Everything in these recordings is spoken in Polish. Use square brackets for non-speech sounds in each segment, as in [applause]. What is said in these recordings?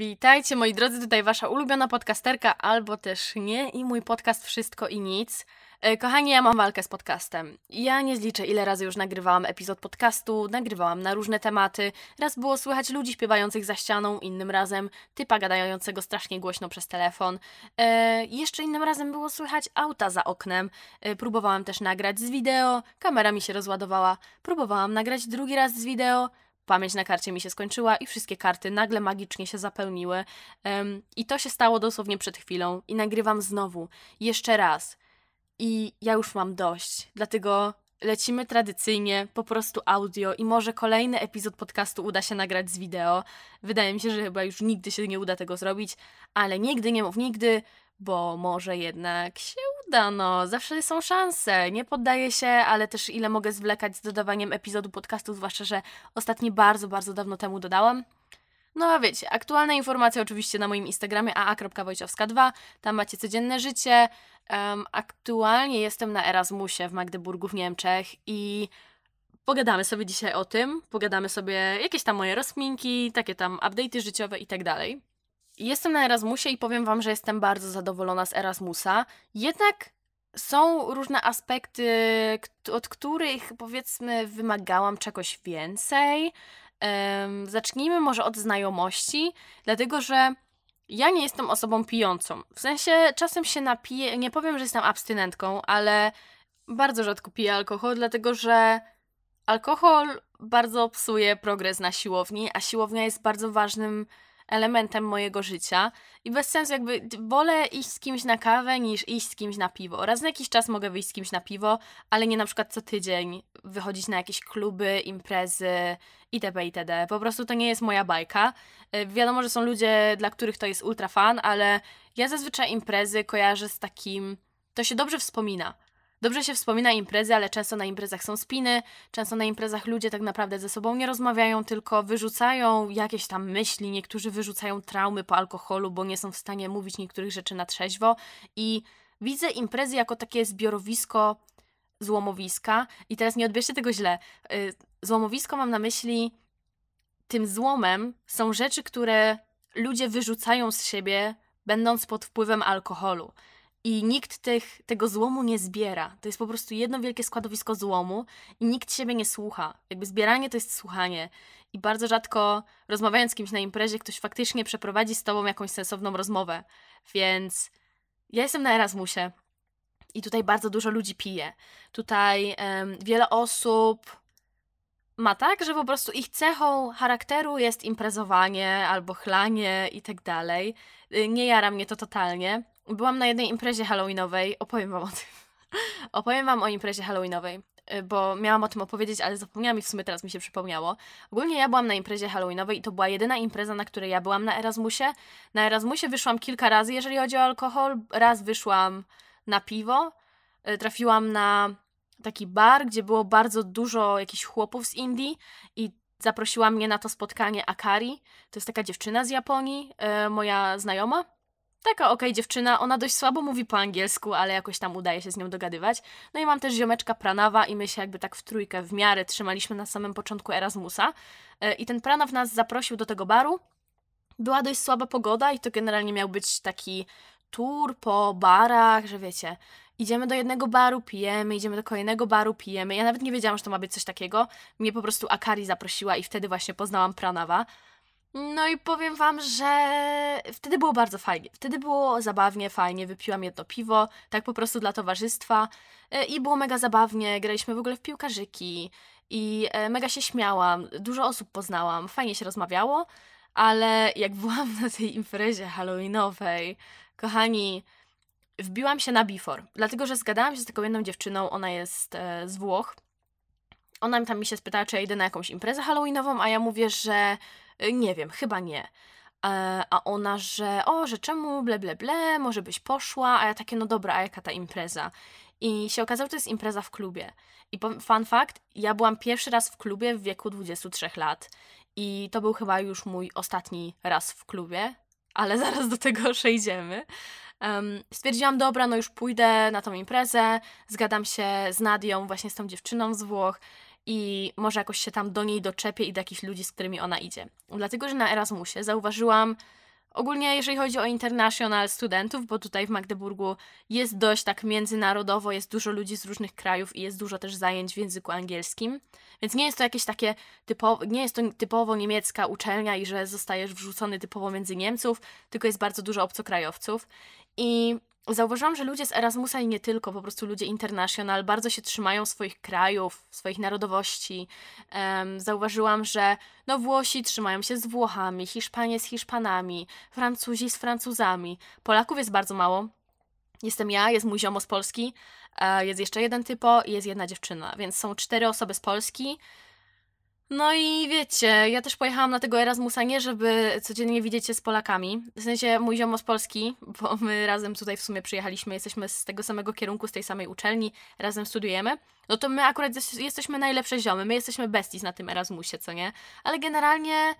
Witajcie moi drodzy, tutaj wasza ulubiona podcasterka albo też nie i mój podcast Wszystko i Nic. E, kochani, ja mam walkę z podcastem. Ja nie zliczę ile razy już nagrywałam epizod podcastu, nagrywałam na różne tematy. Raz było słychać ludzi śpiewających za ścianą, innym razem typa gadającego strasznie głośno przez telefon. E, jeszcze innym razem było słychać auta za oknem. E, próbowałam też nagrać z wideo, kamera mi się rozładowała. Próbowałam nagrać drugi raz z wideo, pamięć na karcie mi się skończyła i wszystkie karty nagle magicznie się zapełniły. Um, I to się stało dosłownie przed chwilą. I nagrywam znowu, jeszcze raz. I ja już mam dość. Dlatego lecimy tradycyjnie, po prostu audio i może kolejny epizod podcastu uda się nagrać z wideo. Wydaje mi się, że chyba już nigdy się nie uda tego zrobić, ale nigdy nie mów nigdy, bo może jednak się uda, no. Zawsze są szanse. Nie poddaję się, ale też ile mogę zwlekać z dodawaniem epizodu podcastu, zwłaszcza, że ostatni bardzo, bardzo dawno temu dodałam. No a wiecie, aktualne informacje oczywiście na moim Instagramie aa.wojciowska2, tam macie codzienne życie. Um, aktualnie jestem na Erasmusie w Magdeburgu w Niemczech i pogadamy sobie dzisiaj o tym, pogadamy sobie jakieś tam moje rozminki, takie tam update'y życiowe i tak dalej. Jestem na Erasmusie i powiem Wam, że jestem bardzo zadowolona z Erasmusa. Jednak są różne aspekty, od których powiedzmy wymagałam czegoś więcej. Zacznijmy może od znajomości, dlatego że ja nie jestem osobą pijącą. W sensie czasem się napiję, nie powiem, że jestem abstynentką, ale bardzo rzadko piję alkohol, dlatego że alkohol bardzo psuje progres na siłowni, a siłownia jest bardzo ważnym elementem mojego życia i bez sensu jakby wolę iść z kimś na kawę niż iść z kimś na piwo. Raz na jakiś czas mogę wyjść z kimś na piwo, ale nie na przykład co tydzień wychodzić na jakieś kluby, imprezy itp. itd. Po prostu to nie jest moja bajka. Y, wiadomo, że są ludzie, dla których to jest ultra fan, ale ja zazwyczaj imprezy kojarzę z takim... To się dobrze wspomina. Dobrze się wspomina imprezy, ale często na imprezach są spiny, często na imprezach ludzie tak naprawdę ze sobą nie rozmawiają, tylko wyrzucają jakieś tam myśli, niektórzy wyrzucają traumy po alkoholu, bo nie są w stanie mówić niektórych rzeczy na trzeźwo i widzę imprezy jako takie zbiorowisko złomowiska i teraz nie odbierzcie tego źle. Y, złomowisko mam na myśli tym złomem są rzeczy, które ludzie wyrzucają z siebie, będąc pod wpływem alkoholu. I nikt tych, tego złomu nie zbiera. To jest po prostu jedno wielkie składowisko złomu i nikt siebie nie słucha. Jakby zbieranie to jest słuchanie. I bardzo rzadko rozmawiając z kimś na imprezie, ktoś faktycznie przeprowadzi z tobą jakąś sensowną rozmowę. Więc ja jestem na Erasmusie i tutaj bardzo dużo ludzi pije. Tutaj um, wiele osób ma tak, że po prostu ich cechą charakteru jest imprezowanie albo chlanie i tak dalej. Y, nie jara mnie to totalnie. Byłam na jednej imprezie halloweenowej, opowiem wam o tym. [laughs] opowiem wam o imprezie halloweenowej, y, bo miałam o tym opowiedzieć, ale zapomniałam i w sumie teraz mi się przypomniało. Ogólnie ja byłam na imprezie halloweenowej i to była jedyna impreza, na której ja byłam na Erasmusie. Na Erasmusie wyszłam kilka razy, jeżeli chodzi o alkohol. Raz wyszłam na piwo, y, trafiłam na taki bar, gdzie było bardzo dużo jakichś chłopów z Indii i zaprosiła mnie na to spotkanie Akari. To jest taka dziewczyna z Japonii, yy, moja znajoma. Taka okej okay, dziewczyna, ona dość słabo mówi po angielsku, ale jakoś tam udaje się z nią dogadywać. No i mam też ziomeczka Pranawa i my się jakby tak w trójkę w miarę trzymaliśmy na samym początku Erasmusa. Yy, I ten Pranaw nas zaprosił do tego baru. Była dość słaba pogoda i to generalnie miał być taki tour po barach, że wiecie, idziemy do jednego baru, pijemy, idziemy do kolejnego baru, pijemy. Ja nawet nie wiedziałam, że to ma być coś takiego. Mnie po prostu Akari zaprosiła i wtedy właśnie poznałam Pranawa. No i powiem wam, że wtedy było bardzo fajnie. Wtedy było zabawnie, fajnie, wypiłam jedno piwo, tak po prostu dla towarzystwa. E, i było mega zabawnie, graliśmy w ogóle w piłkarzyki. I e, mega się śmiałam, dużo osób poznałam, fajnie się rozmawiało, ale jak byłam na tej imprezie halloweenowej, kochani, wbiłam się na Before, dlatego że zgadałam się z taką jedną dziewczyną, ona jest e, z Włoch. Ona tam mi się spytała, czy ja idę na jakąś imprezę halloweenową, a ja mówię, że nie wiem, chyba nie. E, a ona, że o, że czemu, ble, ble, ble, może byś poszła, a ja takie, no dobra, a jaka ta impreza? I się okazało, że to jest impreza w klubie. I fun fact, ja byłam pierwszy raz w klubie w wieku 23 lat. I to był chyba już mój ostatni raz w klubie, ale [laughs] zaraz do tego przejdziemy. Um, stwierdziłam, dobra, no już pójdę na tą imprezę, zgadam się z Nadią, właśnie z tą dziewczyną z Włoch i może jakoś się tam do niej doczepię i do jakichś ludzi, z którymi ona idzie. Dlatego, że na Erasmusie zauważyłam Ogólnie, jeżeli chodzi o international studentów, bo tutaj w Magdeburgu jest dość tak międzynarodowo, jest dużo ludzi z różnych krajów i jest dużo też zajęć w języku angielskim, więc nie jest to jakieś takie typowo, nie jest to typowo niemiecka uczelnia i że zostajesz wrzucony typowo między Niemców, tylko jest bardzo dużo obcokrajowców. I zauważyłam, że ludzie z Erasmusa i nie tylko, po prostu ludzie international, bardzo się trzymają swoich krajów, swoich narodowości. Um, zauważyłam, że no Włosi trzymają się z Włochami, Hiszpanie z Hiszpanami, Francuzi z Francuzami. Polaków jest bardzo mało. Jestem ja, jest mój ziomo z Polski, e, jest jeszcze jeden typo i jest jedna dziewczyna, więc są cztery osoby z Polski. No i wiecie, ja też pojechałam na tego Erasmusa nie, żeby codziennie widzieć się z Polakami. W sensie mój ziomo z Polski, bo my razem tutaj w sumie przyjechaliśmy, jesteśmy z tego samego kierunku, z tej samej uczelni, razem studiujemy. No to my akurat jesteśmy najlepsze ziomy, my jesteśmy besties na tym Erasmusie, co nie? Ale generalnie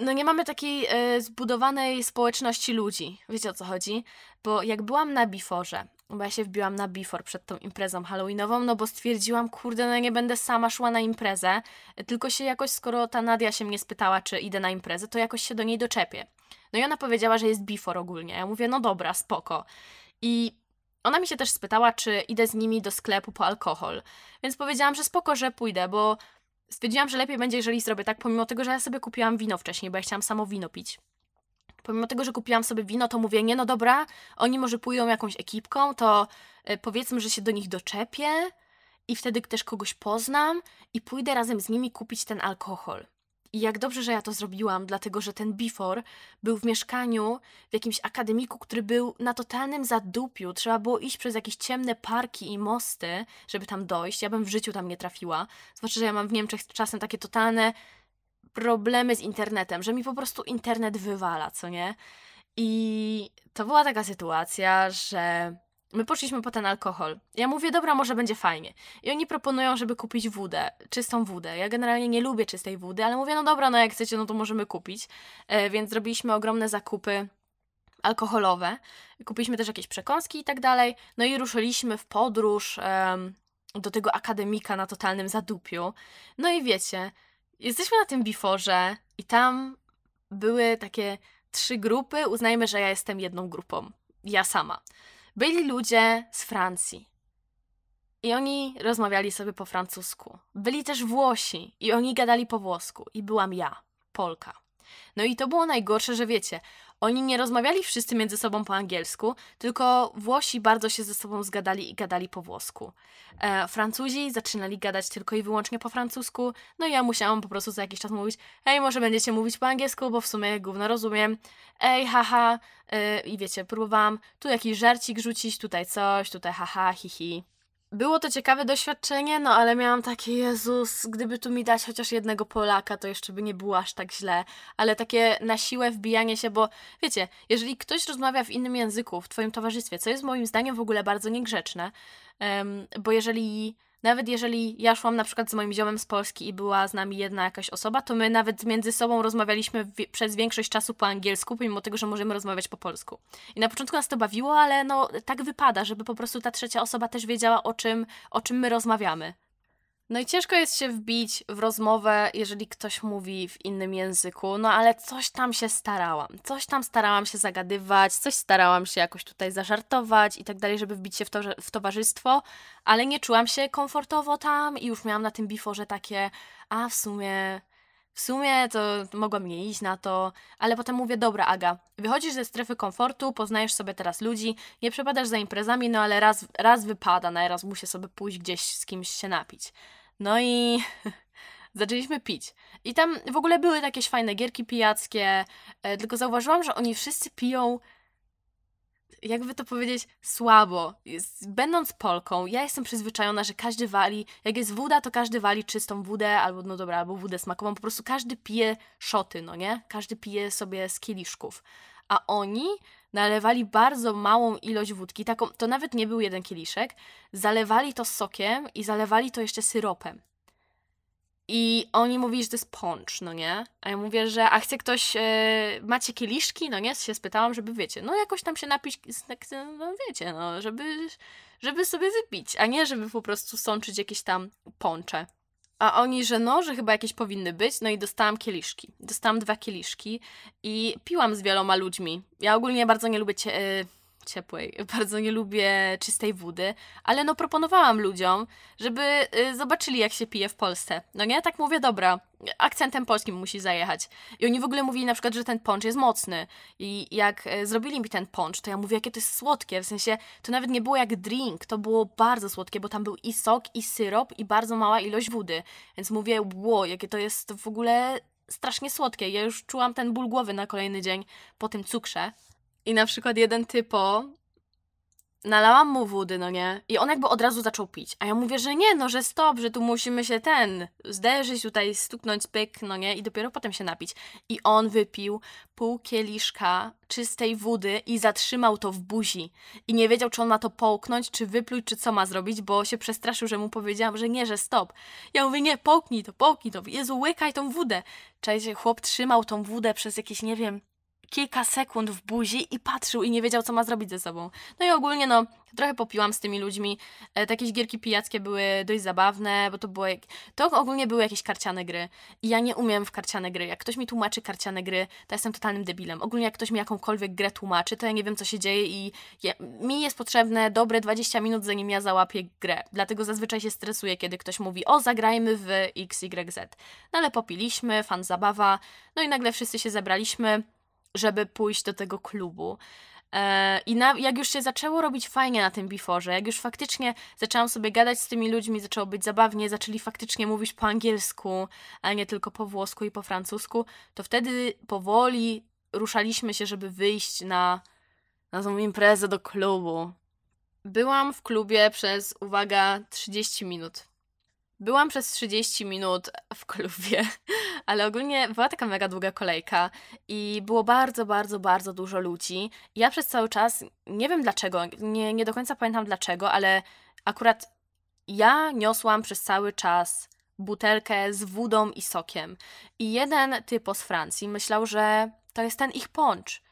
no nie mamy takiej e, zbudowanej społeczności ludzi. Wiecie o co chodzi? Bo jak byłam na Biforze, bo ja się wbiłam na Before przed tą imprezą halloweenową, no bo stwierdziłam, kurde, no nie będę sama szła na imprezę, tylko się jakoś, skoro ta Nadia się mnie spytała, czy idę na imprezę, to jakoś się do niej doczepię. No i ona powiedziała, że jest Before ogólnie. Ja mówię, no dobra, spoko. I ona mi się też spytała, czy idę z nimi do sklepu po alkohol. Więc powiedziałam, że spoko, że pójdę, bo stwierdziłam, że lepiej będzie, jeżeli zrobię tak, pomimo tego, że ja sobie kupiłam wino wcześniej, bo ja chciałam samo wino pić. Pomimo tego, że kupiłam sobie wino, to mówię, nie no dobra, oni może pójdą jakąś ekipką, to y, powiedzmy, że się do nich doczepię i wtedy też kogoś poznam i pójdę razem z nimi kupić ten alkohol. I jak dobrze, że ja to zrobiłam, dlatego że ten Before był w mieszkaniu w jakimś akademiku, który był na totalnym zadupiu. Trzeba było iść przez jakieś ciemne parki i mosty, żeby tam dojść. Ja bym w życiu tam nie trafiła. Zwłaszcza, że ja mam w Niemczech czasem takie totalne problemy z internetem, że mi po prostu internet wywala, co nie? I to była taka sytuacja, że my poszliśmy po ten alkohol. Ja mówię, dobra, może będzie fajnie. I oni proponują, żeby kupić wódę, czystą wódę. Ja generalnie nie lubię czystej wody, ale mówię, no dobra, no jak chcecie, no to możemy kupić. E, więc zrobiliśmy ogromne zakupy alkoholowe. Kupiliśmy też jakieś przekąski i tak dalej. No i ruszyliśmy w podróż do tego akademika na totalnym zadupiu. No i wiecie, Jesteśmy na tym biforze i tam były takie trzy grupy. Uznajmy, że ja jestem jedną grupą. Ja sama. Byli ludzie z Francji. I oni rozmawiali sobie po francusku. Byli też Włosi i oni gadali po włosku. I byłam ja, Polka. No i to było najgorsze, że wiecie, oni nie rozmawiali wszyscy między sobą po angielsku, tylko Włosi bardzo się ze sobą zgadali i gadali po włosku. E, Francuzi zaczynali gadać tylko i wyłącznie po francusku, no i ja musiałam po prostu za jakiś czas mówić ej, może będziecie mówić po angielsku, bo w sumie gówno rozumiem. Ej, haha. E, I wiecie, próbowałam tu jakiś żarcik rzucić, tutaj coś, tutaj haha, hihi. Było to ciekawe doświadczenie, no ale miałam takie, Jezus, gdyby tu mi dać chociaż jednego Polaka, to jeszcze by nie było aż tak źle. Ale takie na siłę wbijanie się, bo wiecie, jeżeli ktoś rozmawia w innym języku w Twoim towarzystwie, co jest moim zdaniem w ogóle bardzo niegrzeczne, um, bo jeżeli nawet jeżeli ja szłam na przykład z moim ziomem z Polski i była z nami jedna jakaś osoba, to my nawet między sobą rozmawialiśmy przez większość czasu po angielsku, pomimo tego, że możemy rozmawiać po polsku. I na początku nas to bawiło, ale no tak wypada, żeby po prostu ta trzecia osoba też wiedziała o czym, o czym my rozmawiamy. No i ciężko jest się wbić w rozmowę, jeżeli ktoś mówi w innym języku, no ale coś tam się starałam. Coś tam starałam się zagadywać, coś starałam się jakoś tutaj zażartować i tak dalej, żeby wbić się w, to, w towarzystwo, ale nie czułam się komfortowo tam i już miałam na tym biforze takie, a w sumie w sumie to mogłam nie iść na to, ale potem mówię, dobra Aga, wychodzisz ze strefy komfortu, poznajesz sobie teraz ludzi, nie przepadasz za imprezami, no ale raz, raz wypada na Erasmusie sobie pójść gdzieś z kimś się napić. No i [laughs] zaczęliśmy pić. I tam w ogóle były jakieś fajne gierki pijackie, e, tylko zauważyłam, że oni wszyscy piją jakby to powiedzieć, słabo. Będąc Polką, ja jestem przyzwyczajona, że każdy wali, jak jest woda, to każdy wali czystą wódę, albo no dobra, albo wódę smakową, po prostu każdy pije szoty, no nie? Każdy pije sobie z kieliszków. A oni nalewali bardzo małą ilość wódki, taką, to nawet nie był jeden kieliszek, zalewali to sokiem i zalewali to jeszcze syropem. I oni mówili, że to jest poncz, no nie? A ja mówię, że a chce ktoś, e, macie kieliszki? No nie? Się spytałam, żeby wiecie, no jakoś tam się napić, no wiecie, no, żeby, żeby sobie wypić, a nie żeby po prostu sączyć jakieś tam poncze. A oni, że no, że chyba jakieś powinny być, no i dostałam kieliszki. Dostałam dwa kieliszki i piłam z wieloma ludźmi. Ja ogólnie bardzo nie lubię cie- y, ciepłej, [laughs] bardzo nie lubię czystej wody, ale no proponowałam ludziom, żeby y, zobaczyli jak się pije w Polsce. No nie, tak mówię, dobra, akcentem polskim musi zajechać. I oni w ogóle mówili na przykład, że ten poncz jest mocny. I jak y, zrobili mi ten poncz, to ja mówię, jakie to jest słodkie. W sensie, to nawet nie było jak drink, to było bardzo słodkie, bo tam był i sok, i syrop, i bardzo mała ilość wody. Więc mówię, ło, jakie to jest w ogóle strasznie słodkie. Ja już czułam ten ból głowy na kolejny dzień po tym cukrze. I na przykład jeden typo nalałam mu wody, no nie? I on jakby od razu zaczął pić. A ja mówię, że nie, no że stop, że tu musimy się ten zderzyć, tutaj stuknąć pyk, no nie? I dopiero potem się napić. I on wypił pół kieliszka czystej wody i zatrzymał to w buzi. I nie wiedział, czy on ma to połknąć, czy wypluć, czy co ma zrobić, bo się przestraszył, że mu powiedziałam, że nie, że stop. Ja mówię, nie, połknij to, połknij to. Jezu, łykaj tą wódę. Czajcie, chłop trzymał tą wódę przez jakieś, nie wiem, kilka sekund w buzi i patrzył i nie wiedział, co ma zrobić ze sobą. No i ogólnie, no, trochę popiłam z tymi ludźmi. E, jakieś gierki pijackie były dość zabawne, bo to było. Jak... To ogólnie były jakieś karciane gry. I ja nie umiem w karciane gry. Jak ktoś mi tłumaczy karciane gry, to jestem totalnym debilem. Ogólnie, jak ktoś mi jakąkolwiek grę tłumaczy, to ja nie wiem, co się dzieje i mi jest potrzebne dobre 20 minut, zanim ja załapię grę. Dlatego zazwyczaj się stresuję, kiedy ktoś mówi, o, zagrajmy w XYZ. No ale popiliśmy, fan zabawa, no i nagle wszyscy się zebraliśmy żeby pójść do tego klubu. E, I na, jak już się zaczęło robić fajnie na tym biforze, jak już faktycznie zaczęłam sobie gadać z tymi ludźmi, zaczęło być zabawnie, zaczęli faktycznie mówić po angielsku, a nie tylko po włosku i po francusku, to wtedy powoli ruszaliśmy się, żeby wyjść na, na tą imprezę do klubu. Byłam w klubie przez, uwaga, 30 minut. Byłam przez 30 minut w klubie, [laughs] ale ogólnie była taka mega długa kolejka i było bardzo, bardzo, bardzo dużo ludzi. Ja przez cały czas, nie wiem dlaczego, nie, nie do końca pamiętam dlaczego, ale akurat ja niosłam przez cały czas butelkę z wodą i sokiem. I jeden typo z Francji myślał, że to jest ten ich poncz.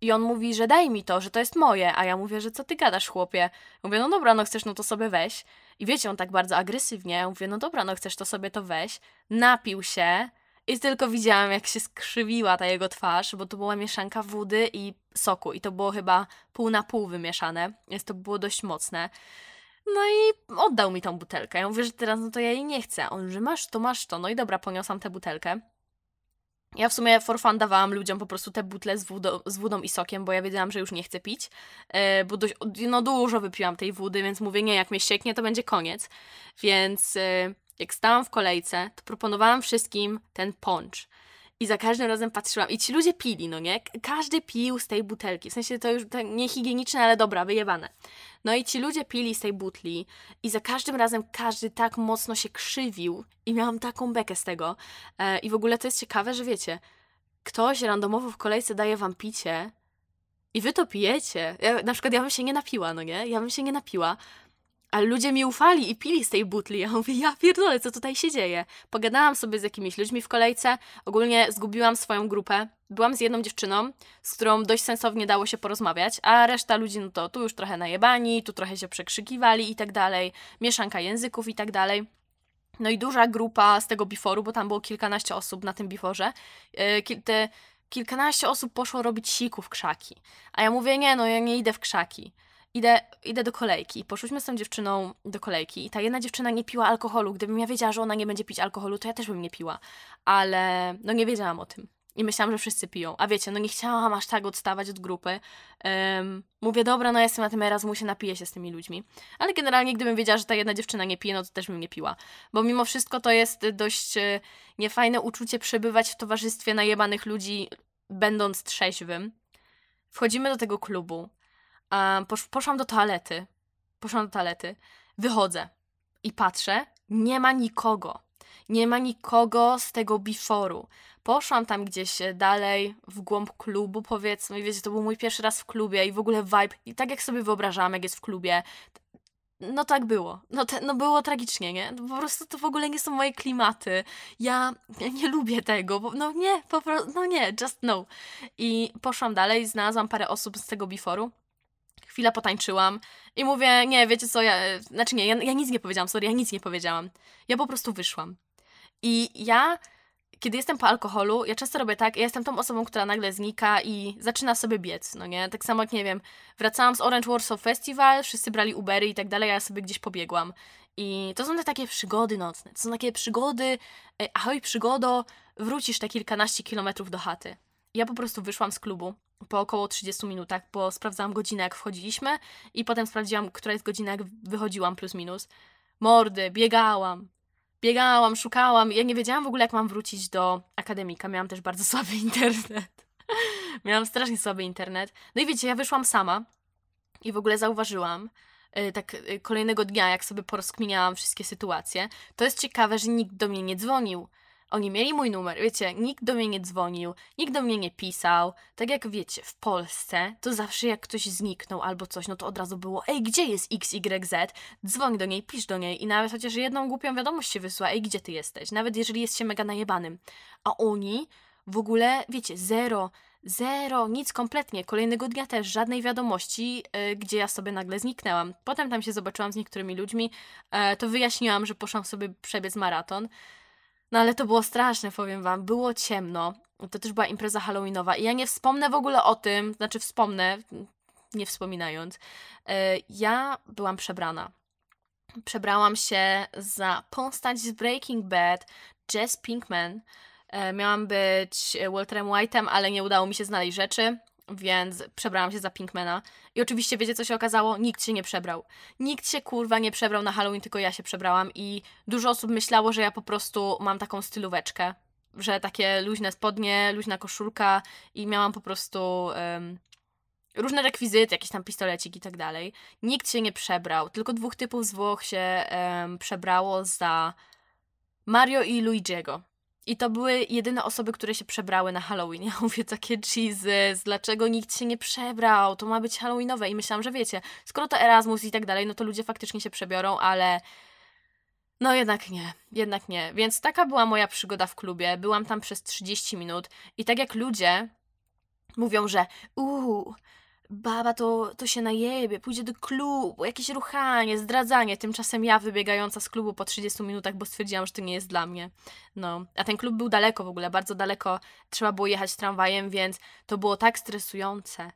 I on mówi, że daj mi to, że to jest moje, a ja mówię, że co ty gadasz, chłopie? Mówię, no dobra, no chcesz, no to sobie weź. I wiecie, on tak bardzo agresywnie, ja mówię, no dobra, no chcesz, to sobie to weź. Napił się i tylko widziałam, jak się skrzywiła ta jego twarz, bo to była mieszanka wody i soku i to było chyba pół na pół wymieszane, więc to było dość mocne. No i oddał mi tą butelkę. Ja mówię, że teraz no to ja jej nie chcę. On, że masz to, masz to. No i dobra, poniosłam tę butelkę. Ja w sumie for fun dawałam ludziom po prostu te butle z, wodą, z wodą i sokiem, bo ja wiedziałam, że już nie chcę pić, yy, bo dość, no dużo wypiłam tej wody, więc mówię, nie, jak mnie sieknie, to będzie koniec. Więc yy, jak stałam w kolejce, to proponowałam wszystkim ten poncz. I za każdym razem patrzyłam. I ci ludzie pili, no nie? Każdy pił z tej butelki. W sensie to już tak niehigieniczne, ale dobra, wyjebane. No i ci ludzie pili z tej butli i za każdym razem każdy tak mocno się krzywił i miałam taką bekę z tego. E, I w ogóle to jest ciekawe, że wiecie, ktoś randomowo w kolejce daje wam picie i wy to pijecie. Ja, na przykład ja bym się nie napiła, no nie? Ja bym się nie napiła. Ale ludzie mi ufali i pili z tej butli. Ja mówię, ja pierdolę, co tutaj się dzieje? Pogadałam sobie z jakimiś ludźmi w kolejce, ogólnie zgubiłam swoją grupę. Byłam z jedną dziewczyną, z którą dość sensownie dało się porozmawiać, a reszta ludzi, no to tu już trochę najebani, tu trochę się przekrzykiwali i tak dalej, mieszanka języków i tak dalej. No i duża grupa z tego biforu, bo tam było kilkanaście osób na tym biforze, yy, te kilkanaście osób poszło robić siku w krzaki. A ja mówię, nie, no ja nie idę w krzaki idę, idę do kolejki. Poszłyśmy z tą dziewczyną do kolejki i ta jedna dziewczyna nie piła alkoholu. Gdybym ja wiedziała, że ona nie będzie pić alkoholu, to ja też bym nie piła. Ale no nie wiedziałam o tym. I myślałam, że wszyscy piją. A wiecie, no nie chciałam aż tak odstawać od grupy. Um, mówię, dobra, no ja jestem na tym Erasmusie, napiję się z tymi ludźmi. Ale generalnie, gdybym wiedziała, że ta jedna dziewczyna nie pije, no to też bym nie piła. Bo mimo wszystko to jest dość e, niefajne uczucie przebywać w towarzystwie najebanych ludzi, będąc trzeźwym. Wchodzimy do tego klubu. Um, posz, poszłam do toalety. Poszłam do toalety. Wychodzę i patrzę. Nie ma nikogo. Nie ma nikogo z tego biforu. Poszłam tam gdzieś dalej, w głąb klubu, powiedzmy. I wiecie, to był mój pierwszy raz w klubie i w ogóle vibe. I tak jak sobie wyobrażałam, jak jest w klubie, no tak było. No, te, no było tragicznie, nie? No po prostu to w ogóle nie są moje klimaty. Ja, ja nie lubię tego, bo, no nie, po prostu, no nie, just no. I poszłam dalej, znalazłam parę osób z tego biforu chwilę potańczyłam i mówię, nie, wiecie co, ja, znaczy nie, ja, ja nic nie powiedziałam, sorry, ja nic nie powiedziałam. Ja po prostu wyszłam. I ja, kiedy jestem po alkoholu, ja często robię tak, ja jestem tą osobą, która nagle znika i zaczyna sobie biec, no nie? Tak samo jak, nie wiem, wracałam z Orange Warsaw Festival, wszyscy brali Ubery i tak dalej, ja sobie gdzieś pobiegłam. I to są te takie przygody nocne, to są takie przygody, e, ahoj przygodo, wrócisz te kilkanaście kilometrów do chaty. Ja po prostu wyszłam z klubu po około 30 minutach, bo sprawdzałam godzinę, jak wchodziliśmy i potem sprawdziłam, która jest godzina, jak wychodziłam plus minus. Mordy, biegałam, biegałam, szukałam. Ja nie wiedziałam w ogóle, jak mam wrócić do akademika. Miałam też bardzo [laughs] słaby internet. Miałam strasznie słaby internet. No i wiecie, ja wyszłam sama i w ogóle zauważyłam, yy, tak yy, kolejnego dnia, jak sobie porozkminiałam wszystkie sytuacje, to jest ciekawe, że nikt do mnie nie dzwonił. Oni mieli mój numer, wiecie, nikt do mnie nie dzwonił, nikt do mnie nie pisał. Tak jak wiecie, w Polsce to zawsze jak ktoś zniknął albo coś, no to od razu było, ej, gdzie jest XYZ? Dzwoń do niej, pisz do niej i nawet chociaż jedną głupią wiadomość się wysła, ej, gdzie ty jesteś? Nawet jeżeli jest się mega najebanym. A oni w ogóle, wiecie, zero, Zero, nic kompletnie. Kolejnego dnia też żadnej wiadomości, yy, gdzie ja sobie nagle zniknęłam. Potem tam się zobaczyłam z niektórymi ludźmi, yy, to wyjaśniłam, że poszłam sobie przebiec maraton. No ale to było straszne, powiem wam. Było ciemno. To też była impreza halloweenowa i ja nie wspomnę w ogóle o tym, znaczy wspomnę, nie wspominając. E, ja byłam przebrana. Przebrałam się za postać z Breaking Bad, Jess Pinkman. E, miałam być Walterem White'em, ale nie udało mi się znaleźć rzeczy więc przebrałam się za Pinkmana. I oczywiście wiecie, co się okazało? Nikt się nie przebrał. Nikt się kurwa nie przebrał na Halloween, tylko ja się przebrałam. I dużo osób myślało, że ja po prostu mam taką stylóweczkę. Że takie luźne spodnie, luźna koszulka i miałam po prostu um, różne rekwizyty, jakieś tam pistolecik i tak dalej. Nikt się nie przebrał. Tylko dwóch typów z Włoch się um, przebrało za Mario i Luigiego. I to były jedyne osoby, które się przebrały na Halloween. [laughs] Ja mówię takie Jesus, dlaczego nikt się nie przebrał? To ma być Halloweenowe. I myślałam, że wiecie, skoro to Erasmus i tak dalej, no to ludzie faktycznie się przebiorą, ale no jednak nie, jednak nie. Więc taka była moja przygoda w klubie. Byłam tam przez 30 minut i tak jak ludzie mówią, że uuu, baba to, to się najebie, pójdzie do klubu, jakieś ruchanie, zdradzanie. Tymczasem ja wybiegająca z klubu po 30 minutach, bo stwierdziłam, że to nie jest dla mnie. No, a ten klub był daleko w ogóle, bardzo daleko. Trzeba było jechać tramwajem, więc to było tak stresujące.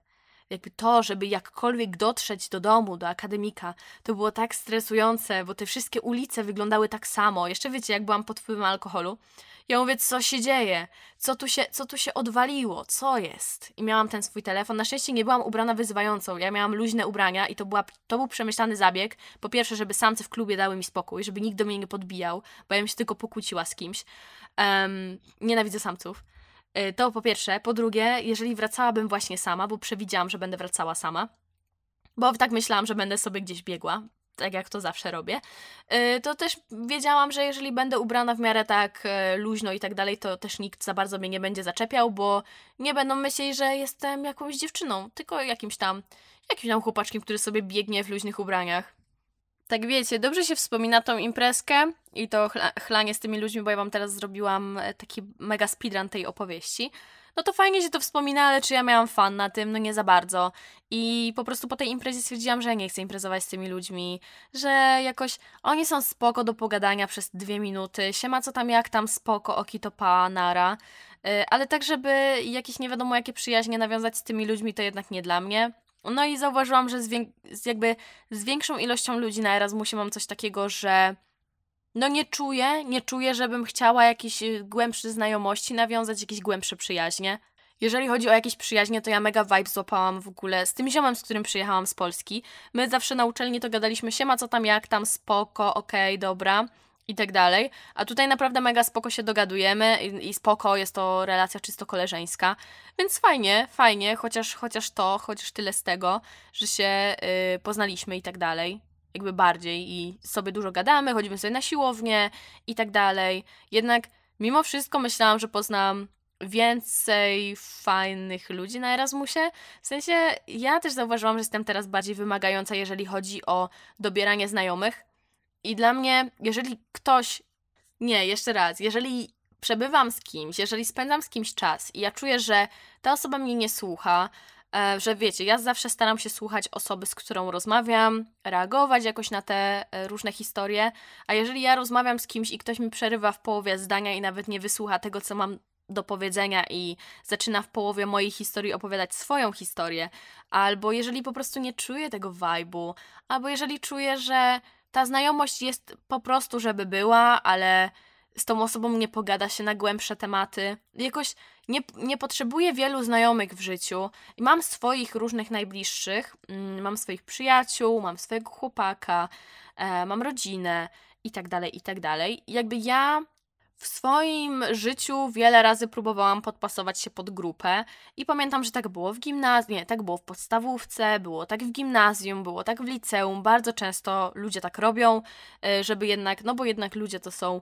Jakby to, żeby jakkolwiek dotrzeć do domu, do akademika, to było tak stresujące, bo te wszystkie ulice wyglądały tak samo. Jeszcze wiecie, jak byłam pod wpływem alkoholu, ja mówię, co się dzieje? Co tu się, co tu się odwaliło? Co jest? I miałam ten swój telefon. Na szczęście nie byłam ubrana wyzywającą. Ja miałam luźne ubrania i to, była, to był przemyślany zabieg. Po pierwsze, żeby samce w klubie dały mi spokój, żeby nikt do mnie nie podbijał, bo ja bym się tylko pokłóciła z kimś. Um, nienawidzę samców. Y, to po pierwsze. Po drugie, jeżeli wracałabym właśnie sama, bo przewidziałam, że będę wracała sama, bo tak myślałam, że będę sobie gdzieś biegła, tak jak to zawsze robię, y, to też wiedziałam, że jeżeli będę ubrana w miarę tak y, luźno i tak dalej, to też nikt za bardzo mnie nie będzie zaczepiał, bo nie będą myśleć, że jestem jakąś dziewczyną, tylko jakimś tam, jakimś tam chłopaczkiem, który sobie biegnie w luźnych ubraniach. Tak wiecie, dobrze się wspomina tą imprezkę i to chlanie z tymi ludźmi, bo ja wam teraz zrobiłam e, taki mega speedrun tej opowieści no to fajnie się to wspomina, ale czy ja miałam fan na tym? No nie za bardzo. I po prostu po tej imprezie stwierdziłam, że ja nie chcę imprezować z tymi ludźmi, że jakoś oni są spoko do pogadania przez dwie minuty, siema co tam jak tam spoko, oki to pa, nara. Y, ale tak, żeby jakieś nie wiadomo jakie przyjaźnie nawiązać z tymi ludźmi, to jednak nie dla mnie. No i zauważyłam, że z, jakby z większą ilością ludzi na Erasmusie mam coś takiego, że no nie czuję, nie czuję, żebym chciała jakieś y, głębsze znajomości nawiązać, jakieś głębsze przyjaźnie. Jeżeli chodzi o jakieś przyjaźnie, to ja mega vibe złapałam w ogóle z tym ziomem, z którym przyjechałam z Polski. My zawsze na uczelni to gadaliśmy siema, co tam, jak tam, spoko, okej, okay, dobra i tak dalej. A tutaj naprawdę mega spoko się dogadujemy i, i, spoko, jest to relacja czysto koleżeńska. Więc fajnie, fajnie, chociaż, chociaż to, chociaż tyle z tego, że się yy, poznaliśmy i tak dalej jakby bardziej i sobie dużo gadamy, chodzimy sobie na siłownię i tak dalej. Jednak mimo wszystko myślałam, że poznam więcej fajnych ludzi na Erasmusie. W sensie ja też zauważyłam, że jestem teraz bardziej wymagająca, jeżeli chodzi o dobieranie znajomych. I dla mnie, jeżeli ktoś. Nie, jeszcze raz, jeżeli przebywam z kimś, jeżeli spędzam z kimś czas i ja czuję, że ta osoba mnie nie słucha, e, że wiecie, ja zawsze staram się słuchać osoby, z którą rozmawiam, reagować jakoś na te e, różne historie, a jeżeli ja rozmawiam z kimś i ktoś mi przerywa w połowie zdania i nawet nie wysłucha tego, co mam do powiedzenia i zaczyna w połowie mojej historii opowiadać swoją historię, albo jeżeli po prostu nie czuję tego vibe'u, albo jeżeli czuję, że ta znajomość jest po prostu, żeby była, ale z tą osobą nie pogada się na głębsze tematy. Jakoś nie, nie potrzebuję wielu znajomych w życiu. Mam swoich różnych najbliższych, mm, mam swoich przyjaciół, mam swojego chłopaka, e, mam rodzinę i tak dalej, i tak dalej. jakby ja w swoim życiu wiele razy próbowałam podpasować się pod grupę i pamiętam, że tak było w gimnazjum, nie, tak było w podstawówce, było tak w gimnazjum, było tak w liceum. Bardzo często ludzie tak robią, e, żeby jednak, no bo jednak ludzie to są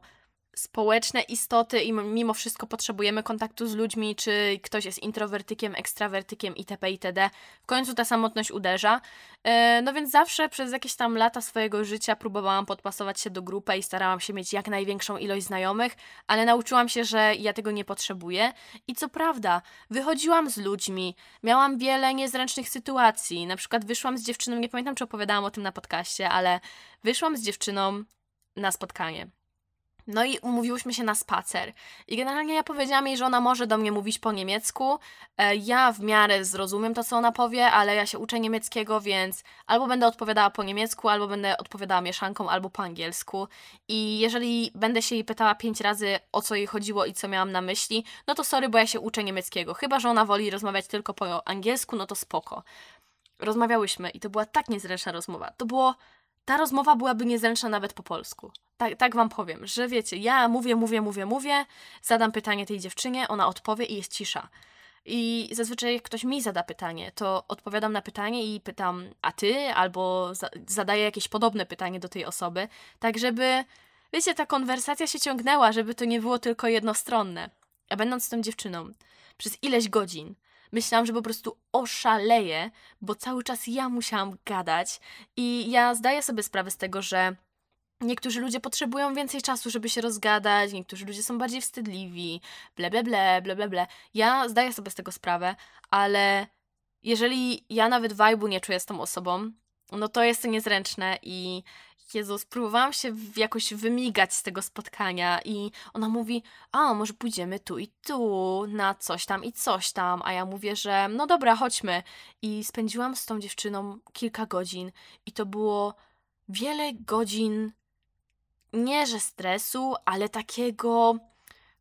społeczne istoty i mimo wszystko potrzebujemy kontaktu z ludźmi, czy ktoś jest introwertykiem, ekstrawertykiem itp. itd. W końcu ta samotność uderza. E, no więc zawsze przez jakieś tam lata swojego życia próbowałam podpasować się do grupy i starałam się mieć jak największą ilość znajomych, ale nauczyłam się, że ja tego nie potrzebuję. I co prawda, wychodziłam z ludźmi, miałam wiele niezręcznych sytuacji. Na przykład wyszłam z dziewczyną, nie pamiętam czy opowiadałam o tym na podcaście, ale wyszłam z dziewczyną na spotkanie. No i umówiłyśmy się na spacer. I generalnie ja powiedziałam jej, że ona może do mnie mówić po niemiecku. E, ja w miarę zrozumiem to, co ona powie, ale ja się uczę niemieckiego, więc albo będę odpowiadała po niemiecku, albo będę odpowiadała mieszanką, albo po angielsku. I jeżeli będę się jej pytała pięć razy, o co jej chodziło i co miałam na myśli, no to sorry, bo ja się uczę niemieckiego. Chyba, że ona woli rozmawiać tylko po angielsku, no to spoko. Rozmawiałyśmy i to była tak niezręczna rozmowa. To było ta rozmowa byłaby niezręczna nawet po polsku. Tak, tak wam powiem, że wiecie, ja mówię, mówię, mówię, mówię, zadam pytanie tej dziewczynie, ona odpowie i jest cisza. I zazwyczaj jak ktoś mi zada pytanie, to odpowiadam na pytanie i pytam, a ty? Albo za zadaję jakieś podobne pytanie do tej osoby, tak żeby, wiecie, ta konwersacja się ciągnęła, żeby to nie było tylko jednostronne. A będąc tą dziewczyną przez ileś godzin, myślałam, że po prostu oszaleję, bo cały czas ja musiałam gadać i ja zdaję sobie sprawę z tego, że Niektórzy ludzie potrzebują więcej czasu, żeby się rozgadać, niektórzy ludzie są bardziej wstydliwi, ble, ble, ble, ble, ble. Ja zdaję sobie z tego sprawę, ale jeżeli ja nawet vibe'u nie czuję z tą osobą, no to jest to niezręczne i Jezus, próbowałam się jakoś wymigać z tego spotkania i ona mówi, a może pójdziemy tu i tu, na coś tam i coś tam, a ja mówię, że no dobra, chodźmy. I spędziłam z tą dziewczyną kilka godzin i to było wiele godzin, nie że stresu, ale takiego,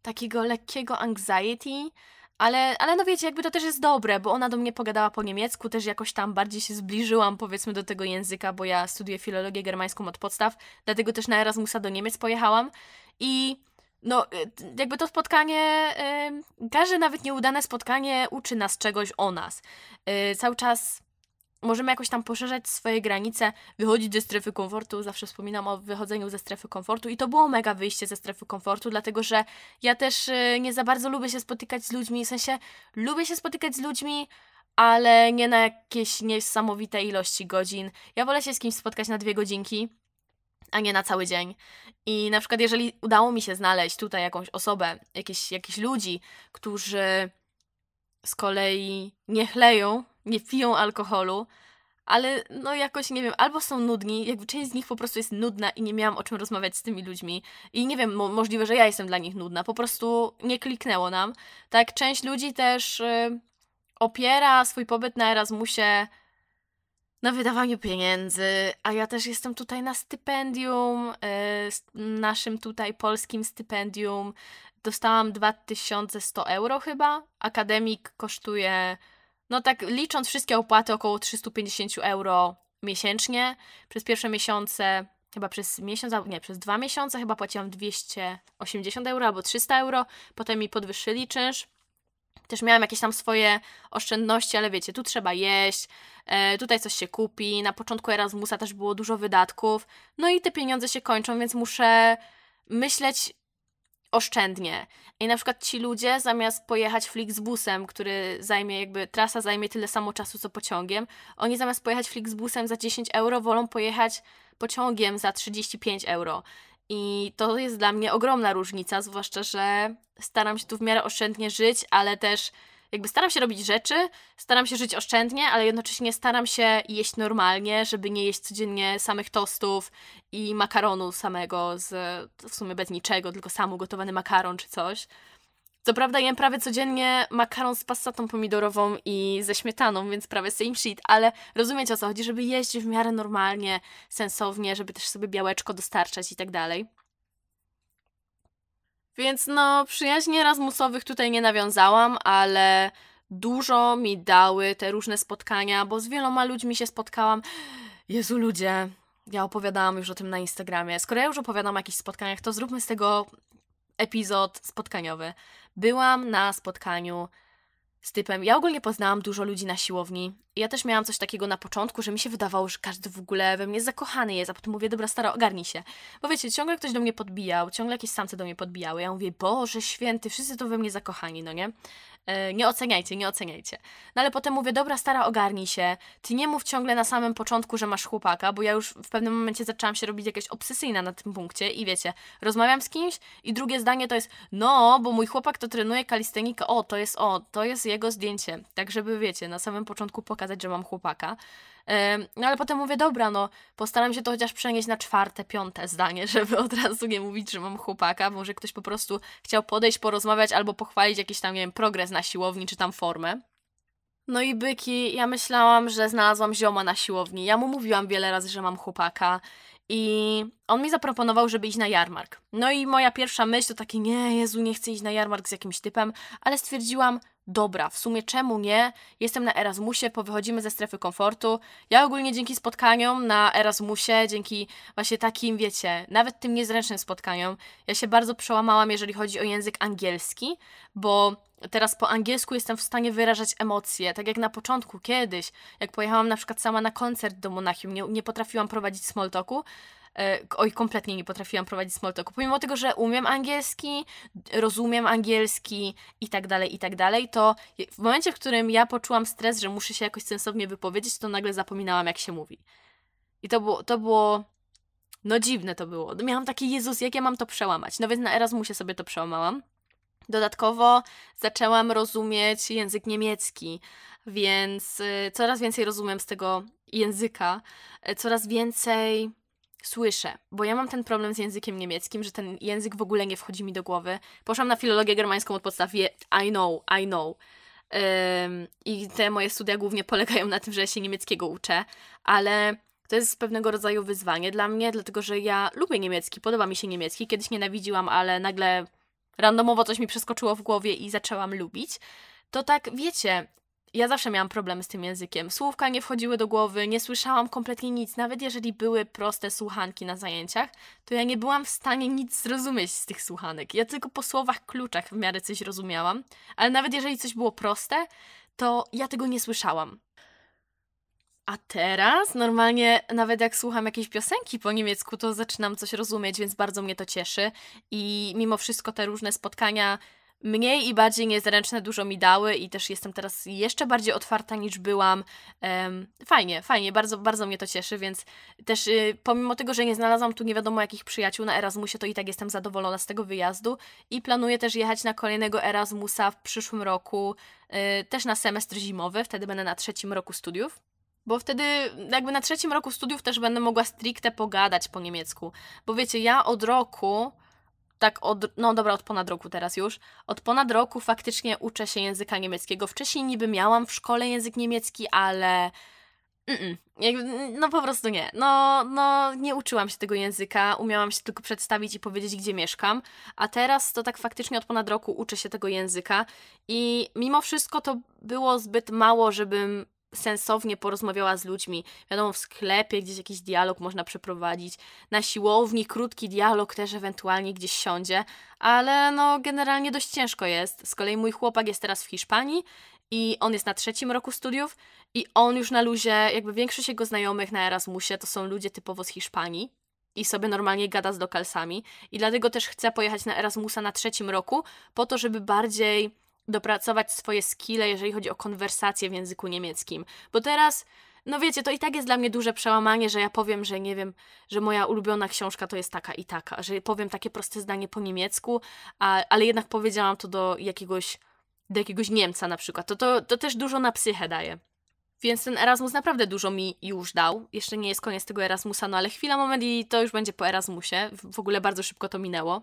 takiego lekkiego anxiety, ale, ale no wiecie, jakby to też jest dobre, bo ona do mnie pogadała po niemiecku, też jakoś tam bardziej się zbliżyłam powiedzmy do tego języka, bo ja studiuję filologię germańską od podstaw, dlatego też na Erasmusa do Niemiec pojechałam i no y, jakby to spotkanie, yy, każde nawet nieudane spotkanie uczy nas czegoś o nas. Yy, cały czas możemy jakoś tam poszerzać swoje granice, wychodzić ze strefy komfortu. Zawsze wspominam o wychodzeniu ze strefy komfortu i to było mega wyjście ze strefy komfortu, dlatego że ja też y, nie za bardzo lubię się spotykać z ludźmi, w sensie lubię się spotykać z ludźmi, ale nie na jakieś niesamowite ilości godzin. Ja wolę się z kimś spotkać na dwie godzinki, a nie na cały dzień. I na przykład, jeżeli udało mi się znaleźć tutaj jakąś osobę, jakieś, jakichś ludzi, którzy z kolei nie chleją nie piją alkoholu, ale no jakoś nie wiem, albo są nudni, jakby część z nich po prostu jest nudna i nie miałam o czym rozmawiać z tymi ludźmi. I nie wiem, mo możliwe, że ja jestem dla nich nudna, po prostu nie kliknęło nam. Tak, część ludzi też y, opiera swój pobyt na Erasmusie na wydawaniu pieniędzy, a ja też jestem tutaj na stypendium, y, naszym tutaj polskim stypendium. Dostałam 2100 euro chyba. Akademik kosztuje no tak licząc wszystkie opłaty około 350 euro miesięcznie. Przez pierwsze miesiące, chyba przez miesiąc, nie, przez dwa miesiące chyba płaciłam 280 euro albo 300 euro. Potem mi podwyższyli czynsz. Też miałam jakieś tam swoje oszczędności, ale wiecie, tu trzeba jeść, e, tutaj coś się kupi. Na początku Erasmusa też było dużo wydatków. No i te pieniądze się kończą, więc muszę myśleć oszczędnie. I na przykład ci ludzie zamiast pojechać Flixbusem, który zajmie jakby, trasa zajmie tyle samo czasu co pociągiem, oni zamiast pojechać Flixbusem za 10 euro wolą pojechać pociągiem za 35 euro. I to jest dla mnie ogromna różnica, zwłaszcza, że staram się tu w miarę oszczędnie żyć, ale też jakby staram się robić rzeczy, staram się żyć oszczędnie, ale jednocześnie staram się jeść normalnie, żeby nie jeść codziennie samych tostów i makaronu samego, z, w sumie bez niczego, tylko sam ugotowany makaron czy coś. Co prawda jem prawie codziennie makaron z passatą pomidorową i ze śmietaną, więc prawie same shit, ale rozumiecie o co chodzi, żeby jeść w miarę normalnie, sensownie, żeby też sobie białeczko dostarczać i tak dalej. Więc no, przyjaźni Erasmusowych tutaj nie nawiązałam, ale dużo mi dały te różne spotkania, bo z wieloma ludźmi się spotkałam. Jezu, ludzie, ja opowiadałam już o tym na Instagramie. Skoro ja już opowiadam o jakichś spotkaniach, to zróbmy z tego epizod spotkaniowy. Byłam na spotkaniu z typem. Ja ogólnie poznałam dużo ludzi na siłowni. Ja też miałam coś takiego na początku, że mi się wydawało, że każdy w ogóle we mnie zakochany jest, a potem mówię, dobra, stara, ogarnij się. Bo wiecie, ciągle ktoś do mnie podbijał, ciągle jakieś samce do mnie podbijały. Ja mówię, Boże święty, wszyscy to we mnie zakochani, no nie? E, nie oceniajcie, nie oceniajcie. No ale potem mówię, dobra, stara, ogarnij się. Ty nie mów ciągle na samym początku, że masz chłopaka, bo ja już w pewnym momencie zaczęłam się robić jakaś obsesyjna na tym punkcie i wiecie, rozmawiam z kimś i drugie zdanie to jest, no, bo mój chłopak to trenuje kalistenikę, o, to jest, o, to jest jego zdjęcie. Tak, żeby wiecie, na samym początku pokazać, że mam chłopaka. No ale potem mówię, dobra, no postaram się to chociaż przenieść na czwarte, piąte zdanie, [laughs] żeby od razu nie mówić, że mam chłopaka. Może ktoś po prostu chciał podejść, porozmawiać albo pochwalić jakiś tam, nie wiem, progres na siłowni czy tam formę. No i byki, ja myślałam, że znalazłam zioma na siłowni. Ja mu mówiłam wiele razy, że mam chłopaka. I on mi zaproponował, żeby iść na jarmark. No i moja pierwsza myśl to takie, nie, Jezu, nie chcę iść na jarmark z jakimś typem, ale stwierdziłam, dobra, w sumie czemu nie? Jestem na Erasmusie, powychodzimy ze strefy komfortu. Ja ogólnie dzięki spotkaniom na Erasmusie, dzięki właśnie takim, wiecie, nawet tym niezręcznym spotkaniom, ja się bardzo przełamałam, jeżeli chodzi o język angielski, bo teraz po angielsku jestem w stanie wyrażać emocje, tak jak na początku, kiedyś, jak pojechałam na przykład sama na koncert do Monachium, nie, nie potrafiłam prowadzić small talku, oj, kompletnie nie potrafiłam prowadzić small talku. Pomimo tego, że umiem angielski, rozumiem angielski i tak dalej, i tak dalej, to w momencie, w którym ja poczułam stres, że muszę się jakoś sensownie wypowiedzieć, to nagle zapominałam, jak się mówi. I to było, to było no dziwne to było. Miałam taki, Jezus, jak ja mam to przełamać? No więc na Erasmusie sobie to przełamałam. Dodatkowo zaczęłam rozumieć język niemiecki, więc y, coraz więcej rozumiem z tego języka, y, coraz więcej słyszę, bo ja mam ten problem z językiem niemieckim, że ten język w ogóle nie wchodzi mi do głowy. Poszłam na filologię germańską od podstawie, I know, I know. Um, I te moje studia głównie polegają na tym, że ja się niemieckiego uczę, ale to jest pewnego rodzaju wyzwanie dla mnie, dlatego że ja lubię niemiecki, podoba mi się niemiecki. Kiedyś nienawidziłam, ale nagle randomowo coś mi przeskoczyło w głowie i zaczęłam lubić. To tak, wiecie, ja zawsze miałam problemy z tym językiem. Słówka nie wchodziły do głowy, nie słyszałam kompletnie nic. Nawet jeżeli były proste słuchanki na zajęciach, to ja nie byłam w stanie nic zrozumieć z tych słuchanek. Ja tylko po słowach kluczach w miarę coś rozumiałam, ale nawet jeżeli coś było proste, to ja tego nie słyszałam. A teraz normalnie nawet jak słucham jakiejś piosenki po niemiecku, to zaczynam coś rozumieć, więc bardzo mnie to cieszy. I mimo wszystko te różne spotkania mniej i bardziej niezręczne dużo mi dały i też jestem teraz jeszcze bardziej otwarta niż byłam. Fajnie, fajnie, bardzo, bardzo mnie to cieszy, więc też y, pomimo tego, że nie znalazłam tu nie wiadomo jakich przyjaciół na Erasmusie, to i tak jestem zadowolona z tego wyjazdu i planuję też jechać na kolejnego Erasmusa w przyszłym roku, y, też na semestr zimowy, wtedy będę na trzecim roku studiów. Bo wtedy, jakby na trzecim roku studiów, też będę mogła stricte pogadać po niemiecku. Bo wiecie, ja od roku tak od, no dobra, od ponad roku teraz już, od ponad roku faktycznie uczę się języka niemieckiego. Wcześniej niby miałam w szkole język niemiecki, ale no po prostu nie. No, no nie uczyłam się tego języka, umiałam się tylko przedstawić i powiedzieć, gdzie mieszkam, a teraz to tak faktycznie od ponad roku uczę się tego języka i mimo wszystko to było zbyt mało, żebym sensownie porozmawiała z ludźmi. Wiadomo, w sklepie gdzieś jakiś dialog można przeprowadzić, na siłowni krótki dialog też ewentualnie gdzieś siądzie, ale no generalnie dość ciężko jest. Z kolei mój chłopak jest teraz w Hiszpanii i on jest na trzecim roku studiów i on już na luzie, jakby większość jego znajomych na Erasmusie to są ludzie typowo z Hiszpanii i sobie normalnie gada z lokalsami i dlatego też chcę pojechać na Erasmusa na trzecim roku po to, żeby bardziej dopracować swoje skille, jeżeli chodzi o konwersację w języku niemieckim. Bo teraz, no wiecie, to i tak jest dla mnie duże przełamanie, że ja powiem, że nie wiem, że moja ulubiona książka to jest taka i taka, że powiem takie proste zdanie po niemiecku, a, ale jednak powiedziałam to do jakiegoś do jakiegoś Niemca na przykład, to, to, to też dużo na psychę daje. Więc ten Erasmus naprawdę dużo mi już dał. Jeszcze nie jest koniec tego Erasmusa, no ale chwila, moment i to już będzie po Erasmusie. W ogóle bardzo szybko to minęło.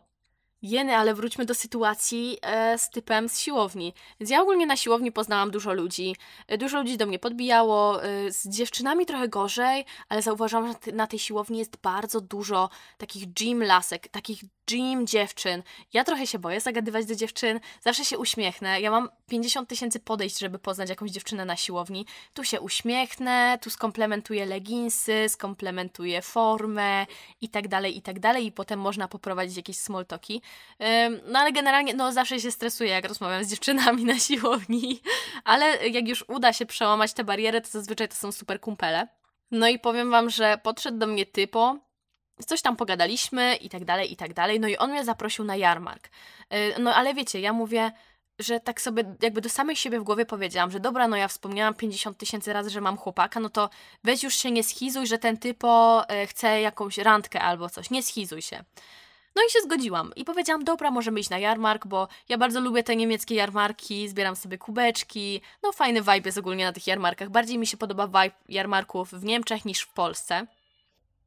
Jeny, ale wróćmy do sytuacji e, z typem z siłowni. Więc ja ogólnie na siłowni poznałam dużo ludzi. E, dużo ludzi do mnie podbijało. E, z dziewczynami trochę gorzej, ale zauważyłam, że na tej siłowni jest bardzo dużo takich gym lasek, takich gym dziewczyn. Ja trochę się boję zagadywać do dziewczyn, zawsze się uśmiechnę. Ja mam 50 tysięcy podejść, żeby poznać jakąś dziewczynę na siłowni. Tu się uśmiechnę, tu skomplementuję leginsy, skomplementuję formę i tak dalej, i tak dalej. I potem można poprowadzić jakieś small talki. No ale generalnie, no zawsze się stresuję, jak rozmawiam z dziewczynami na siłowni. Ale jak już uda się przełamać te bariery, to zazwyczaj to są super kumpele. No i powiem Wam, że podszedł do mnie typo, coś tam pogadaliśmy i tak dalej, i tak dalej. No i on mnie zaprosił na jarmark. Y, no ale wiecie, ja mówię, że tak sobie jakby do samej siebie w głowie powiedziałam, że dobra, no ja wspomniałam 50 tysięcy razy, że mam chłopaka, no to weź już się nie schizuj, że ten typo y, chce jakąś randkę albo coś. Nie schizuj się. No i się zgodziłam i powiedziałam, dobra, możemy iść na jarmark, bo ja bardzo lubię te niemieckie jarmarki, zbieram sobie kubeczki, no fajny vibe jest ogólnie na tych jarmarkach. Bardziej mi się podoba vibe jarmarków w Niemczech niż w Polsce.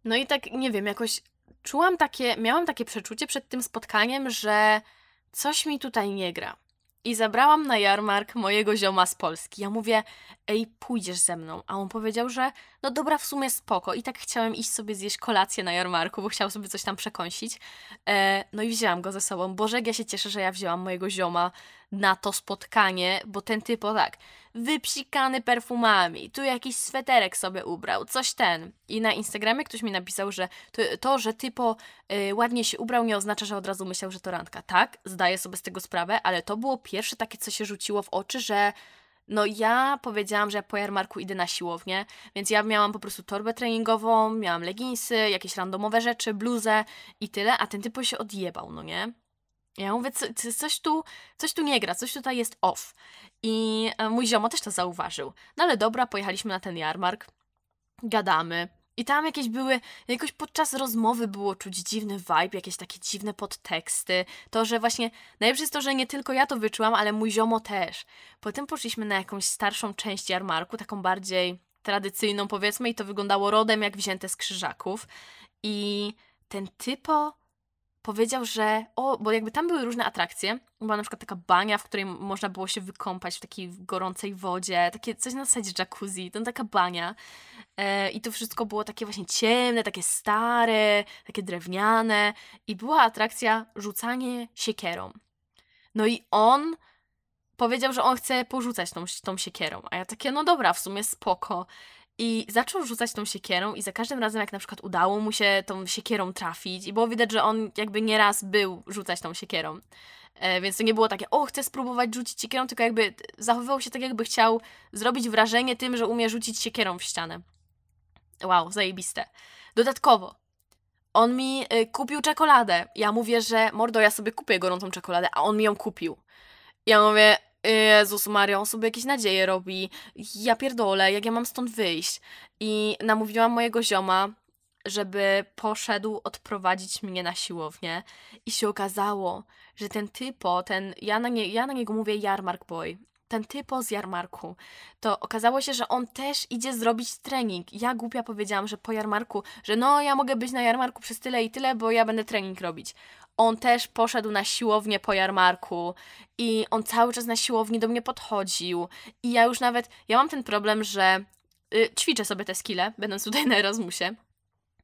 No i tak, nie wiem, jakoś czułam takie, miałam takie przeczucie przed tym spotkaniem, że coś mi tutaj nie gra. I zabrałam na jarmark mojego zioma z Polski. Ja mówię, ej, pójdziesz ze mną. A on powiedział, że no dobra, w sumie spoko. I tak chciałem iść sobie zjeść kolację na jarmarku, bo chciał sobie coś tam przekąsić. E, no i wzięłam go ze sobą. Boże, ja się cieszę, że ja wzięłam mojego zioma na to spotkanie, bo ten typo tak, wypsikany perfumami, tu jakiś sweterek sobie ubrał, coś ten. I na Instagramie ktoś mi napisał, że to, to że typo y, ładnie się ubrał, nie oznacza, że od razu myślał, że to randka. Tak, zdaję sobie z tego sprawę, ale to było pierwsze takie, co się rzuciło w oczy, że no ja powiedziałam, że ja po jarmarku idę na siłownię, więc ja miałam po prostu torbę treningową, miałam leginsy, jakieś randomowe rzeczy, bluzę i tyle, a ten typo się odjebał, no nie? Ja mówię, co, coś, tu, coś tu nie gra, coś tutaj jest off. I e, mój ziomo też to zauważył. No ale dobra, pojechaliśmy na ten jarmark, gadamy. I tam jakieś były, jakoś podczas rozmowy było czuć dziwny vibe, jakieś takie dziwne podteksty. To, że właśnie, najlepsze jest to, że nie tylko ja to wyczułam, ale mój ziomo też. Potem poszliśmy na jakąś starszą część jarmarku, taką bardziej tradycyjną powiedzmy i to wyglądało rodem jak wzięte z krzyżaków. I ten typo powiedział, że o, bo jakby tam były różne atrakcje. Była na przykład taka bania, w której można było się wykąpać w takiej gorącej wodzie, takie coś na zasadzie jacuzzi, to taka bania. E, I to wszystko było takie właśnie ciemne, takie stare, takie drewniane. I była atrakcja rzucanie siekierą. No i on powiedział, że on chce porzucać tą, tą siekierą. A ja takie, no dobra, w sumie spoko. I zaczął rzucać tą siekierą i za każdym razem, jak na przykład udało mu się tą siekierą trafić i było widać, że on jakby nieraz był rzucać tą siekierą. E, więc to nie było takie, o, chcę spróbować rzucić siekierą, tylko jakby zachowywał się tak, jakby chciał zrobić wrażenie tym, że umie rzucić siekierą w ścianę. Wow, zajebiste. Dodatkowo, on mi y, kupił czekoladę. Ja mówię, że mordo, ja sobie kupię gorącą czekoladę, a on mi ją kupił. Ja mówię, Jezus Maria, on sobie jakieś nadzieje robi. Ja pierdolę, jak ja mam stąd wyjść? I namówiłam mojego zioma, żeby poszedł odprowadzić mnie na siłownię. I się okazało, że ten typo, ten, ja na, nie, ja na niego mówię Jarmark Boy, ten typo z jarmarku, to okazało się, że on też idzie zrobić trening. Ja głupia powiedziałam, że po jarmarku, że no ja mogę być na jarmarku przez tyle i tyle, bo ja będę trening robić on też poszedł na siłownię po jarmarku i on cały czas na siłowni do mnie podchodził i ja już nawet, ja mam ten problem, że y, ćwiczę sobie te skille, będąc tutaj na Erasmusie.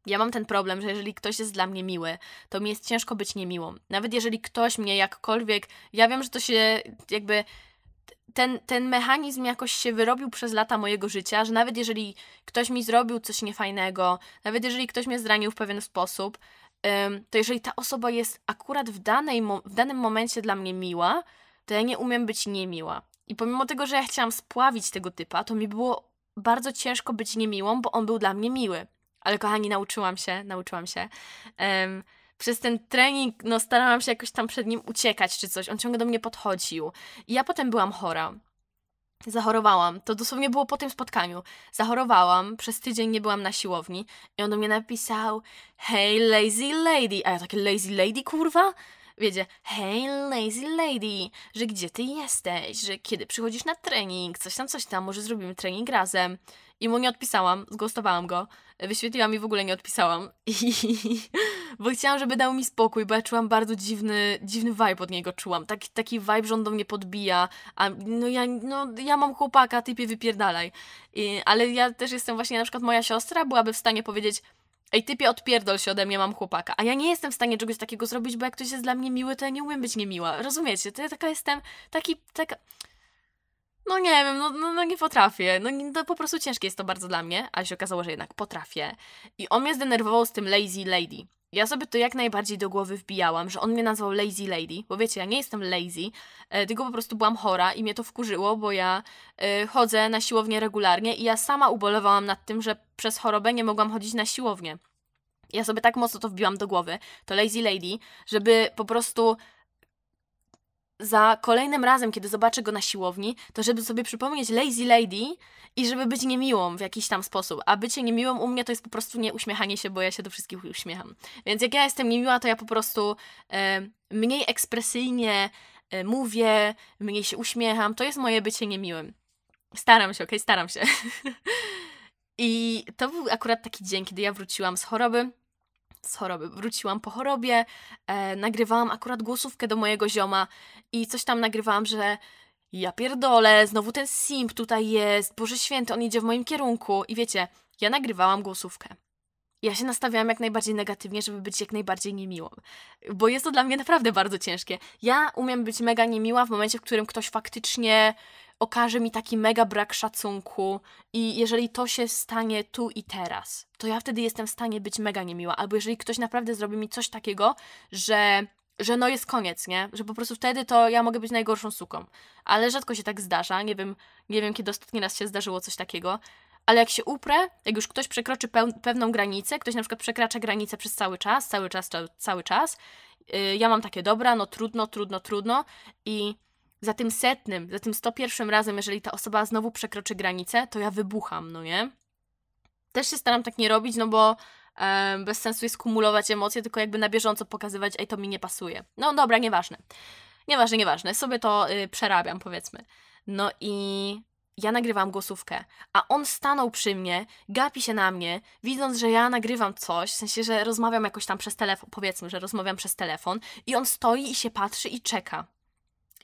Ja mam ten problem, że jeżeli ktoś jest dla mnie miły, to mi jest ciężko być niemiłą. Nawet jeżeli ktoś mnie jakkolwiek, ja wiem, że to się jakby ten, ten mechanizm jakoś się wyrobił przez lata mojego życia, że nawet jeżeli ktoś mi zrobił coś niefajnego, nawet jeżeli ktoś mnie zranił w pewien sposób, to jeżeli ta osoba jest akurat w, danej, w danym momencie dla mnie miła, to ja nie umiem być niemiła. I pomimo tego, że ja chciałam spławić tego typa, to mi było bardzo ciężko być niemiłą, bo on był dla mnie miły. Ale kochani, nauczyłam się, nauczyłam się. Um, przez ten trening, no starałam się jakoś tam przed nim uciekać czy coś. On ciągle do mnie podchodził. I ja potem byłam chora. Zachorowałam. To dosłownie było po tym spotkaniu. Zachorowałam, przez tydzień nie byłam na siłowni i on do mnie napisał Hey lazy lady. A ja takie lazy lady, kurwa? wiecie, hej lazy lady, że gdzie ty jesteś, że kiedy przychodzisz na trening, coś tam, coś tam, może zrobimy trening razem. I mu nie odpisałam, zgostowałam go, wyświetliłam i w ogóle nie odpisałam. [laughs] I, bo chciałam, żeby dał mi spokój, bo ja czułam bardzo dziwny, dziwny vibe od niego czułam. Taki, taki vibe, że on do mnie podbija, a no ja, no, ja mam chłopaka, typie wypierdalaj. I, ale ja też jestem właśnie, na przykład moja siostra byłaby w stanie powiedzieć, Ej, typie, odpierdol się ode mnie, mam chłopaka. A ja nie jestem w stanie czegoś takiego zrobić, bo jak ktoś jest dla mnie miły, to ja nie umiem być niemiła. Rozumiecie? To ja taka jestem, taki, taka... No nie wiem, no, no, no nie potrafię. No, no po prostu ciężkie jest to bardzo dla mnie, ale się okazało, że jednak potrafię. I on mnie zdenerwował z tym lazy lady. Ja sobie to jak najbardziej do głowy wbijałam, że on mnie nazwał lazy lady, bo wiecie, ja nie jestem lazy, e, tylko po prostu byłam chora i mnie to wkurzyło, bo ja e, chodzę na siłownię regularnie i ja sama ubolewałam nad tym, że przez chorobę nie mogłam chodzić na siłownię. Ja sobie tak mocno to wbiłam do głowy, to lazy lady, żeby po prostu za kolejnym razem, kiedy zobaczę go na siłowni, to żeby sobie przypomnieć lazy lady i żeby być niemiłą w jakiś tam sposób. A bycie niemiłą u mnie to jest po prostu nie uśmiechanie się, bo ja się do wszystkich uśmiecham. Więc jak ja jestem niemiła, to ja po prostu e, mniej ekspresyjnie e, mówię, mniej się uśmiecham. To jest moje bycie niemiłym. Staram się, okej, okay? staram się. [laughs] I to był akurat taki dzień, kiedy ja wróciłam z choroby z choroby. Wróciłam po chorobie, e, nagrywałam akurat głosówkę do mojego zioma i coś tam nagrywałam, że ja pierdolę, znowu ten simp tutaj jest, Boże Święty, on idzie w moim kierunku. I wiecie, ja nagrywałam głosówkę. Ja się nastawiałam jak najbardziej negatywnie, żeby być jak najbardziej niemiłą. Bo jest to dla mnie naprawdę bardzo ciężkie. Ja umiem być mega niemiła w momencie, w którym ktoś faktycznie okaże mi taki mega brak szacunku i jeżeli to się stanie tu i teraz, to ja wtedy jestem w stanie być mega niemiła. Albo jeżeli ktoś naprawdę zrobi mi coś takiego, że że no jest koniec, nie? Że po prostu wtedy to ja mogę być najgorszą suką. Ale rzadko się tak zdarza. Nie wiem, nie wiem kiedy ostatni raz się zdarzyło coś takiego. Ale jak się uprę, jak już ktoś przekroczy pewną granicę, ktoś na przykład przekracza granicę przez cały czas, cały czas, cały czas, yy, ja mam takie dobra, no trudno, trudno, trudno i za tym setnym, za tym 101 razem, jeżeli ta osoba znowu przekroczy granicę, to ja wybucham, no nie? Też się staram tak nie robić, no bo e, bez sensu jest kumulować emocje, tylko jakby na bieżąco pokazywać, ej, to mi nie pasuje. No dobra, nieważne. Nieważne, nieważne. Sobie to y, przerabiam, powiedzmy. No i ja nagrywam głosówkę, a on stanął przy mnie, gapi się na mnie, widząc, że ja nagrywam coś, w sensie, że rozmawiam jakoś tam przez telefon, powiedzmy, że rozmawiam przez telefon, i on stoi i się patrzy i czeka.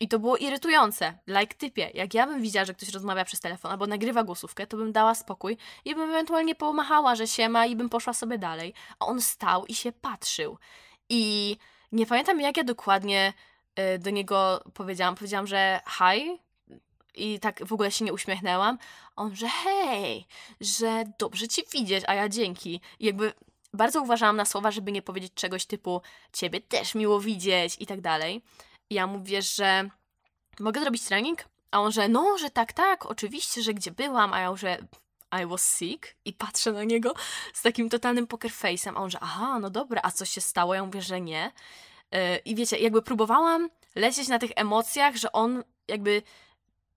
I to było irytujące. Like typie, jak ja bym widziała, że ktoś rozmawia przez telefon albo nagrywa głosówkę, to bym dała spokój i bym ewentualnie pomachała, że się ma i bym poszła sobie dalej. A on stał i się patrzył. I nie pamiętam, jak ja dokładnie y, do niego powiedziałam. Powiedziałam, że hi, i tak w ogóle się nie uśmiechnęłam. On, że hej, że dobrze ci widzieć, a ja dzięki. I jakby bardzo uważałam na słowa, żeby nie powiedzieć czegoś typu ciebie też miło widzieć i tak dalej. Ja mówię, że mogę zrobić trening? A on, że no, że tak, tak, oczywiście, że gdzie byłam, a ja że I was sick i patrzę na niego z takim totalnym poker face'em, a on, że aha, no dobra, a coś się stało? Ja mówię, że nie. Yy, I wiecie, jakby próbowałam lecieć na tych emocjach, że on jakby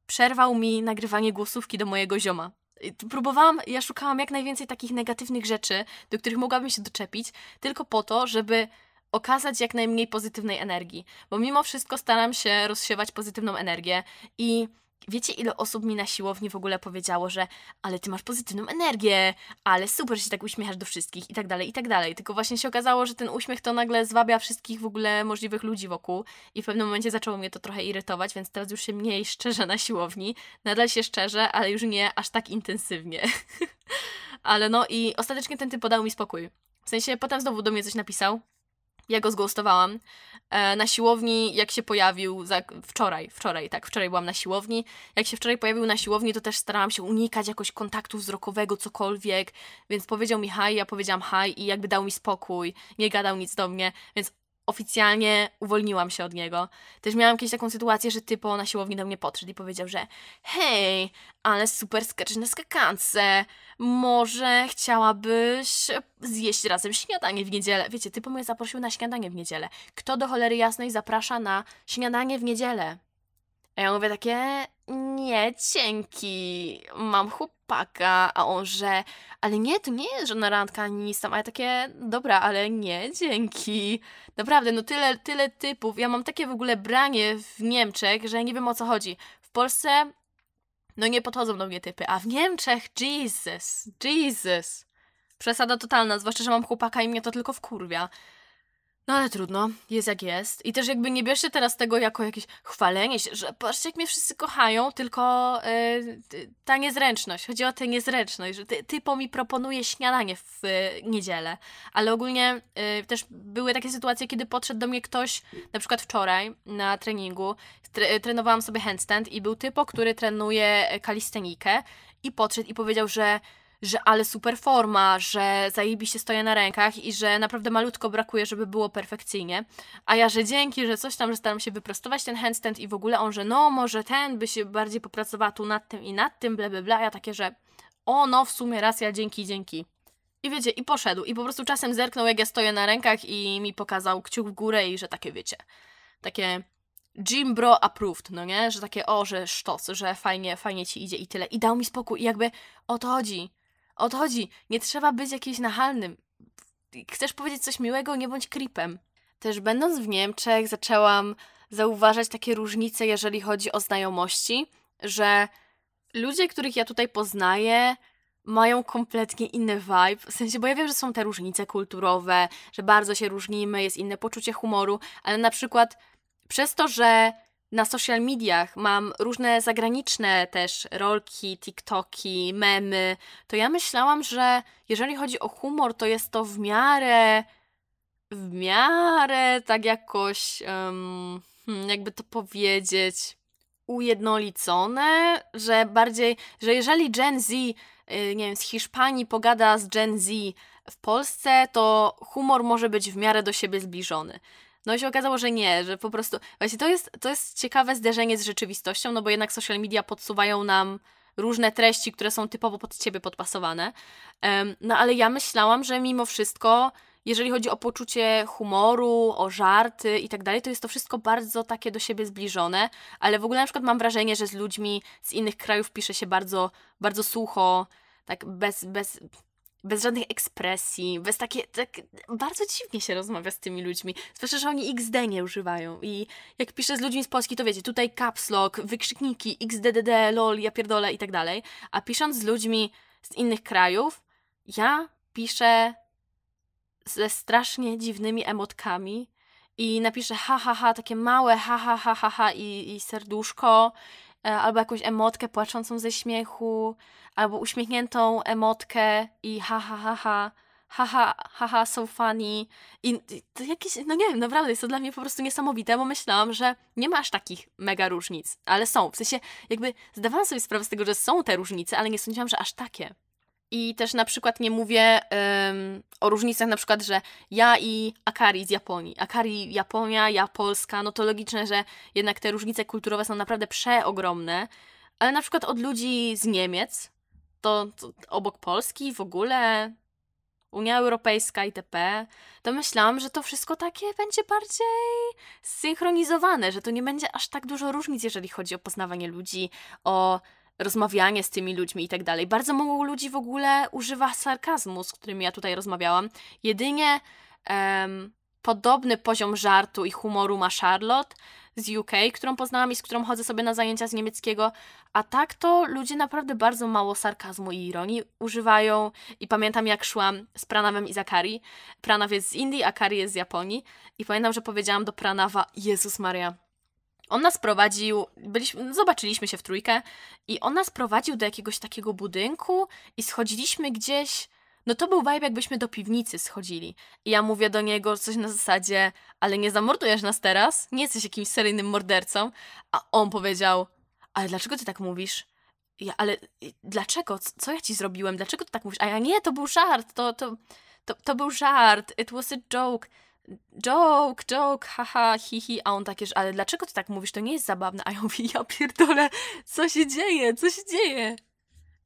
przerwał mi nagrywanie głosówki do mojego zioma. Próbowałam, ja szukałam jak najwięcej takich negatywnych rzeczy, do których mogłabym się doczepić, tylko po to, żeby okazać jak najmniej pozytywnej energii, bo mimo wszystko staram się rozsiewać pozytywną energię i wiecie ile osób mi na siłowni w ogóle powiedziało, że ale ty masz pozytywną energię, ale super, się tak uśmiechasz do wszystkich i tak dalej, i tak dalej. Tylko właśnie się okazało, że ten uśmiech to nagle zwabia wszystkich w ogóle możliwych ludzi wokół i w pewnym momencie zaczęło mnie to trochę irytować, więc teraz już się mniej [laughs] szczerze na siłowni. Nadal się szczerze, ale już nie aż tak intensywnie. [laughs] ale no i ostatecznie ten typ podał mi spokój. W sensie potem znowu do mnie coś napisał, ja go zgostowałam. E, na siłowni, jak się pojawił, za, wczoraj, wczoraj, tak, wczoraj byłam na siłowni. Jak się wczoraj pojawił na siłowni, to też starałam się unikać jakoś kontaktu wzrokowego, cokolwiek, więc powiedział mi hi, ja powiedziałam hi i jakby dał mi spokój, nie gadał nic do mnie, więc oficjalnie uwolniłam się od niego. Też miałam kiedyś taką sytuację, że typo na siłowni do mnie podszedł i powiedział, że hej, ale super skaczesz na skakance, może chciałabyś zjeść razem śniadanie w niedzielę. Wiecie, typo mnie zaprosił na śniadanie w niedzielę. Kto do cholery jasnej zaprasza na śniadanie w niedzielę? A ja mówię takie, nie, dzięki, mam chłopaka, a on, że, ale nie, to nie jest żadna randka ani nic tam, a ja takie, dobra, ale nie, dzięki. Naprawdę, no tyle, tyle typów, ja mam takie w ogóle branie w Niemczech, że nie wiem o co chodzi. W Polsce, no nie podchodzą do mnie typy, a w Niemczech, Jesus, Jesus. Przesada totalna, zwłaszcza, że mam chłopaka i mnie to tylko wkurwia. No ale trudno, jest jak jest. I też jakby nie bierzcie teraz tego jako jakieś chwalenie się, że patrzcie jak mnie wszyscy kochają, tylko yy, ta niezręczność. Chodzi o tę niezręczność, że ty, typo mi proponuje śniadanie w yy, niedzielę. Ale ogólnie yy, też były takie sytuacje, kiedy podszedł do mnie ktoś, na przykład wczoraj na treningu, tre trenowałam sobie handstand i był typo, który trenuje kalistenikę i podszedł i powiedział, że że ale super forma, że zajebiście stoję na rękach i że naprawdę malutko brakuje, żeby było perfekcyjnie. A ja, że dzięki, że coś tam, że staram się wyprostować ten handstand i w ogóle on, że no, może ten by się bardziej popracowała tu nad tym i nad tym, bla, bla, bla. Ja takie, że o no, w sumie raz ja dzięki, dzięki. I wiecie, i poszedł. I po prostu czasem zerknął, jak ja stoję na rękach i mi pokazał kciuk w górę i że takie, wiecie, takie Jim Bro approved, no nie? Że takie, o, że sztos, że fajnie, fajnie ci idzie i tyle. I dał mi spokój i jakby o to chodzi. O to chodzi. Nie trzeba być jakimś nachalnym. Chcesz powiedzieć coś miłego, nie bądź creepem. Też będąc w Niemczech zaczęłam zauważać takie różnice, jeżeli chodzi o znajomości, że ludzie, których ja tutaj poznaję, mają kompletnie inny vibe. W sensie, bo ja wiem, że są te różnice kulturowe, że bardzo się różnimy, jest inne poczucie humoru, ale na przykład przez to, że na social mediach mam różne zagraniczne też rolki, TikToki, memy, to ja myślałam, że jeżeli chodzi o humor, to jest to w miarę, w miarę tak jakoś, um, jakby to powiedzieć, ujednolicone, że bardziej, że jeżeli Gen Z, y, nie wiem, z Hiszpanii pogada z Gen Z w Polsce, to humor może być w miarę do siebie zbliżony. No i się okazało, że nie, że po prostu. Właśnie to jest, to jest ciekawe zderzenie z rzeczywistością, no bo jednak social media podsuwają nam różne treści, które są typowo pod ciebie podpasowane. Um, no ale ja myślałam, że mimo wszystko, jeżeli chodzi o poczucie humoru, o żarty i tak dalej, to jest to wszystko bardzo takie do siebie zbliżone, ale w ogóle na przykład mam wrażenie, że z ludźmi z innych krajów pisze się bardzo, bardzo sucho, tak bez, bez bez żadnych ekspresji, bez takie, tak bardzo dziwnie się rozmawia z tymi ludźmi, zwłaszcza, że oni XD nie używają. I jak piszę z ludźmi z Polski, to wiecie, tutaj caps lock, wykrzykniki, xddd, lol, ja pierdolę i tak dalej, a pisząc z ludźmi z innych krajów, ja piszę ze strasznie dziwnymi emotkami i napiszę ha, ha, ha, takie małe ha, ha, ha, ha, ha i, i serduszko, albo jakąś emotkę płaczącą ze śmiechu, albo uśmiechniętą emotkę i ha ha ha ha haha, haha, so funny. I to jakieś, no nie wiem, naprawdę jest to dla mnie po prostu niesamowite, bo myślałam, że nie ma aż takich mega różnic, ale są. W sensie, jakby zdawałam sobie sprawę z tego, że są te różnice, ale nie sądziłam, że aż takie. I też na przykład nie mówię um, o różnicach, na przykład, że ja i Akari z Japonii. Akari Japonia, ja Polska, no to logiczne, że jednak te różnice kulturowe są naprawdę przeogromne. Ale na przykład od ludzi z Niemiec, to, to obok Polski w ogóle Unia Europejska itp., to myślałam, że to wszystko takie będzie bardziej zsynchronizowane, że to nie będzie aż tak dużo różnic, jeżeli chodzi o poznawanie ludzi, o rozmawianie z tymi ludźmi i tak dalej. Bardzo mało ludzi w ogóle używa sarkazmu, z którymi ja tutaj rozmawiałam. Jedynie podobny poziom żartu i humoru ma Charlotte, z UK, którą poznałam i z którą chodzę sobie na zajęcia z niemieckiego, a tak to ludzie naprawdę bardzo mało sarkazmu i ironii używają i pamiętam jak szłam z Pranawem i Zakari. Pranaw jest z Indii, a Kari jest z Japonii i pamiętam, że powiedziałam do Pranawa, Jezus Maria, on nas prowadził, byliśmy, zobaczyliśmy się w trójkę i on nas prowadził do jakiegoś takiego budynku i schodziliśmy gdzieś no to był vibe, jakbyśmy do piwnicy schodzili. I ja mówię do niego coś na zasadzie, ale nie zamordujesz nas teraz? Nie jesteś jakimś seryjnym mordercą? A on powiedział, ale dlaczego ty tak mówisz? Ja, ale dlaczego? Co ja ci zrobiłem? Dlaczego ty tak mówisz? A ja nie, to był żart, to, to, to, to był żart, it was a joke. Joke, joke, haha, hihi, a on takie, ale dlaczego ty tak mówisz? To nie jest zabawne. A ja mówię, ja pierdolę, co się dzieje, co się dzieje?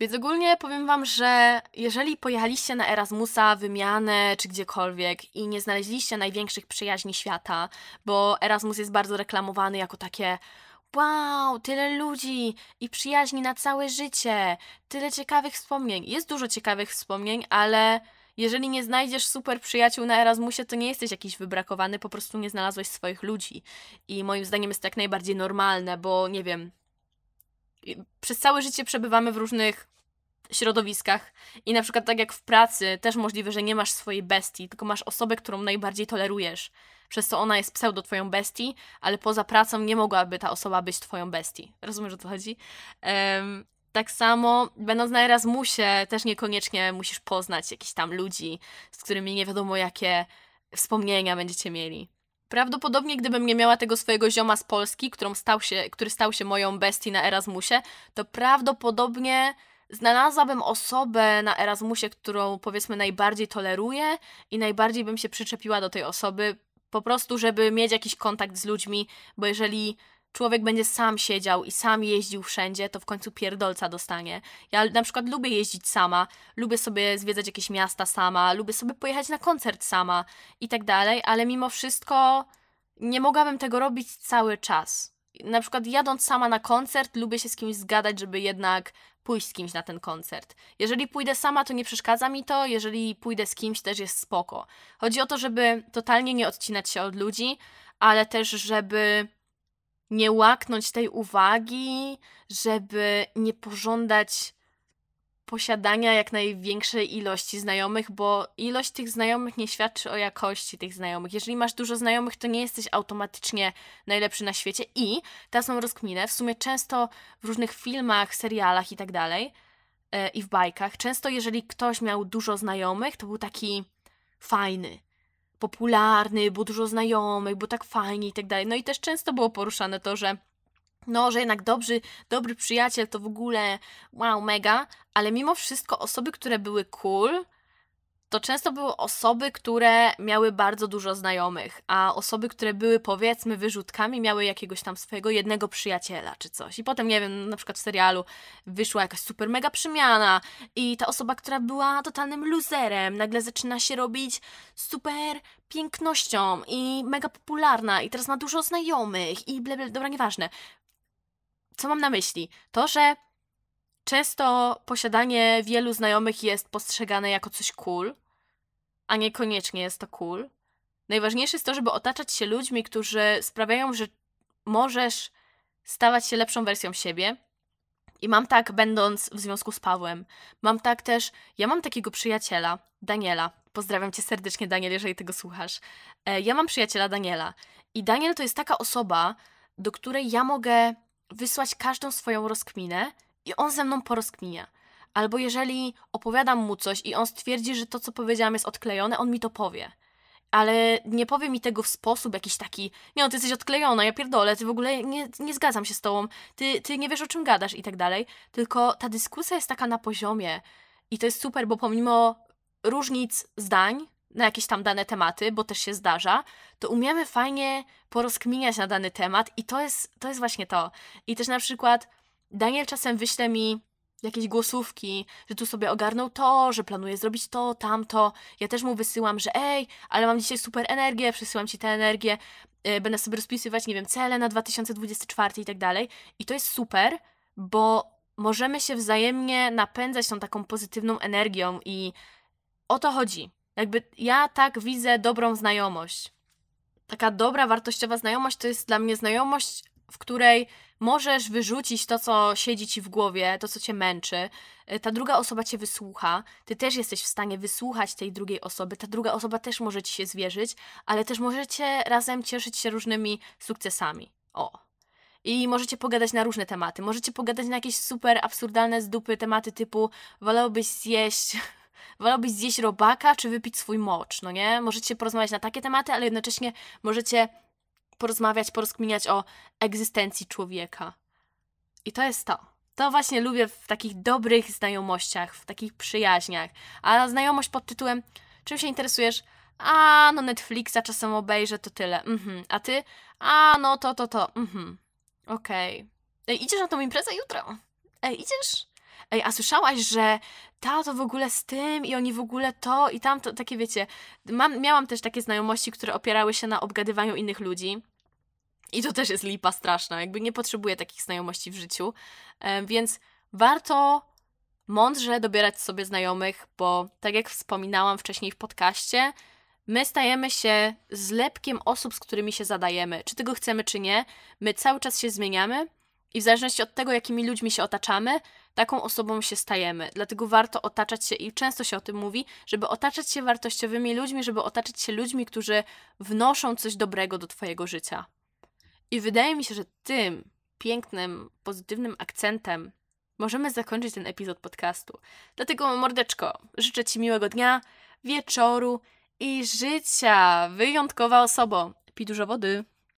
Więc ogólnie powiem Wam, że jeżeli pojechaliście na Erasmusa, wymianę czy gdziekolwiek i nie znaleźliście największych przyjaźni świata, bo Erasmus jest bardzo reklamowany jako takie wow, tyle ludzi i przyjaźni na całe życie, tyle ciekawych wspomnień. Jest dużo ciekawych wspomnień, ale jeżeli nie znajdziesz super przyjaciół na Erasmusie, to nie jesteś jakiś wybrakowany, po prostu nie znalazłeś swoich ludzi. I moim zdaniem jest to jak najbardziej normalne, bo nie wiem, przez całe życie przebywamy w różnych środowiskach i na przykład tak jak w pracy, też możliwe, że nie masz swojej bestii, tylko masz osobę, którą najbardziej tolerujesz. Przez co ona jest pseudo twoją bestii, ale poza pracą nie mogłaby ta osoba być twoją bestii. Rozumiesz, o co chodzi? Um, tak samo, będąc na Erasmusie, też niekoniecznie musisz poznać jakichś tam ludzi, z którymi nie wiadomo jakie wspomnienia będziecie mieli. Prawdopodobnie, gdybym nie miała tego swojego zioma z Polski, którą stał się, który stał się moją bestii na Erasmusie, to prawdopodobnie znalazłabym osobę na Erasmusie, którą powiedzmy najbardziej toleruję i najbardziej bym się przyczepiła do tej osoby, po prostu, żeby mieć jakiś kontakt z ludźmi, bo jeżeli człowiek będzie sam siedział i sam jeździł wszędzie, to w końcu pierdolca dostanie. Ja na przykład lubię jeździć sama, lubię sobie zwiedzać jakieś miasta sama, lubię sobie pojechać na koncert sama i tak dalej, ale mimo wszystko nie mogłabym tego robić cały czas. Na przykład jadąc sama na koncert, lubię się z kimś zgadać, żeby jednak pójść z kimś na ten koncert. Jeżeli pójdę sama, to nie przeszkadza mi to, jeżeli pójdę z kimś, też jest spoko. Chodzi o to, żeby totalnie nie odcinać się od ludzi, ale też, żeby nie łaknąć tej uwagi, żeby nie pożądać posiadania jak największej ilości znajomych, bo ilość tych znajomych nie świadczy o jakości tych znajomych. Jeżeli masz dużo znajomych, to nie jesteś automatycznie najlepszy na świecie i teraz mam rozkminę, w sumie często w różnych filmach, serialach i tak dalej e, i w bajkach, często jeżeli ktoś miał dużo znajomych, to był taki fajny, popularny, było dużo znajomych, było tak fajnie i tak dalej. No i też często było poruszane to, że no, że jednak dobry, dobry przyjaciel to w ogóle wow, mega, ale mimo wszystko osoby, które były cool, to często były osoby, które miały bardzo dużo znajomych, a osoby, które były powiedzmy wyrzutkami, miały jakiegoś tam swojego jednego przyjaciela czy coś. I potem, nie wiem, na przykład w serialu wyszła jakaś super mega przemiana i ta osoba, która była totalnym loserem, nagle zaczyna się robić super pięknością i mega popularna i teraz ma dużo znajomych i ble, ble, dobra, nieważne. Co mam na myśli? To, że Często posiadanie wielu znajomych jest postrzegane jako coś cool, a niekoniecznie jest to cool. Najważniejsze jest to, żeby otaczać się ludźmi, którzy sprawiają, że możesz stawać się lepszą wersją siebie. I mam tak, będąc w związku z Pawłem. Mam tak też, ja mam takiego przyjaciela, Daniela. Pozdrawiam cię serdecznie, Daniel, jeżeli tego słuchasz. E, ja mam przyjaciela Daniela. I Daniel to jest taka osoba, do której ja mogę wysłać każdą swoją rozkminę i on ze mną porozkminia. Albo jeżeli opowiadam mu coś i on stwierdzi, że to, co powiedziałam, jest odklejone, on mi to powie. Ale nie powie mi tego w sposób jakiś taki, nie no, ty jesteś odklejona, ja pierdolę, ty w ogóle nie, nie zgadzam się z tobą, ty, ty nie wiesz o czym gadasz i tak dalej. Tylko ta dyskusja jest taka na poziomie i to jest super, bo pomimo różnic zdań na jakieś tam dane tematy, bo też się zdarza, to umiemy fajnie porozkminiać na dany temat i to jest, to jest właśnie to. I też na przykład Daniel czasem wyśle mi jakieś głosówki, że tu sobie ogarnął to, że planuje zrobić to, tamto. Ja też mu wysyłam, że ej, ale mam dzisiaj super energię, przesyłam ci tę energię, yy, będę sobie rozpisywać, nie wiem, cele na 2024 i tak dalej. I to jest super, bo możemy się wzajemnie napędzać tą taką pozytywną energią i o to chodzi. Jakby ja tak widzę dobrą znajomość. Taka dobra, wartościowa znajomość to jest dla mnie znajomość, w której możesz wyrzucić to, co siedzi ci w głowie, to, co cię męczy. Y, ta druga osoba cię wysłucha, ty też jesteś w stanie wysłuchać tej drugiej osoby, ta druga osoba też może ci się zwierzyć, ale też możecie razem cieszyć się różnymi sukcesami. O. I możecie pogadać na różne tematy. Możecie pogadać na jakieś super absurdalne z dupy tematy typu wolałbyś zjeść [laughs] wolałbyś zjeść robaka, czy wypić swój mocz, no nie? Możecie porozmawiać na takie tematy, ale jednocześnie możecie porozmawiać, porozkminiać o egzystencji człowieka. I to jest to. To właśnie lubię w takich dobrych znajomościach, w takich przyjaźniach. A znajomość pod tytułem czym się interesujesz? A, no Netflixa czasem obejrzę, to tyle. Mhm. A ty? A, no to, to, to. Mhm. Okej. Okay. idziesz na tą imprezę jutro? Ej, idziesz? Ej, a słyszałaś, że ta to w ogóle z tym i oni w ogóle to i tamto, takie wiecie. Mam, miałam też takie znajomości, które opierały się na obgadywaniu innych ludzi. I to też jest lipa straszna, jakby nie potrzebuję takich znajomości w życiu, więc warto mądrze dobierać sobie znajomych, bo tak jak wspominałam wcześniej w podcaście, my stajemy się zlepkiem osób, z którymi się zadajemy. Czy tego chcemy, czy nie, my cały czas się zmieniamy i w zależności od tego, jakimi ludźmi się otaczamy, taką osobą się stajemy. Dlatego warto otaczać się, i często się o tym mówi, żeby otaczać się wartościowymi ludźmi, żeby otaczać się ludźmi, którzy wnoszą coś dobrego do Twojego życia. I wydaje mi się, że tym pięknym, pozytywnym akcentem możemy zakończyć ten epizod podcastu. Dlatego, mordeczko, życzę Ci miłego dnia, wieczoru i życia. Wyjątkowa osoba. Pij dużo wody.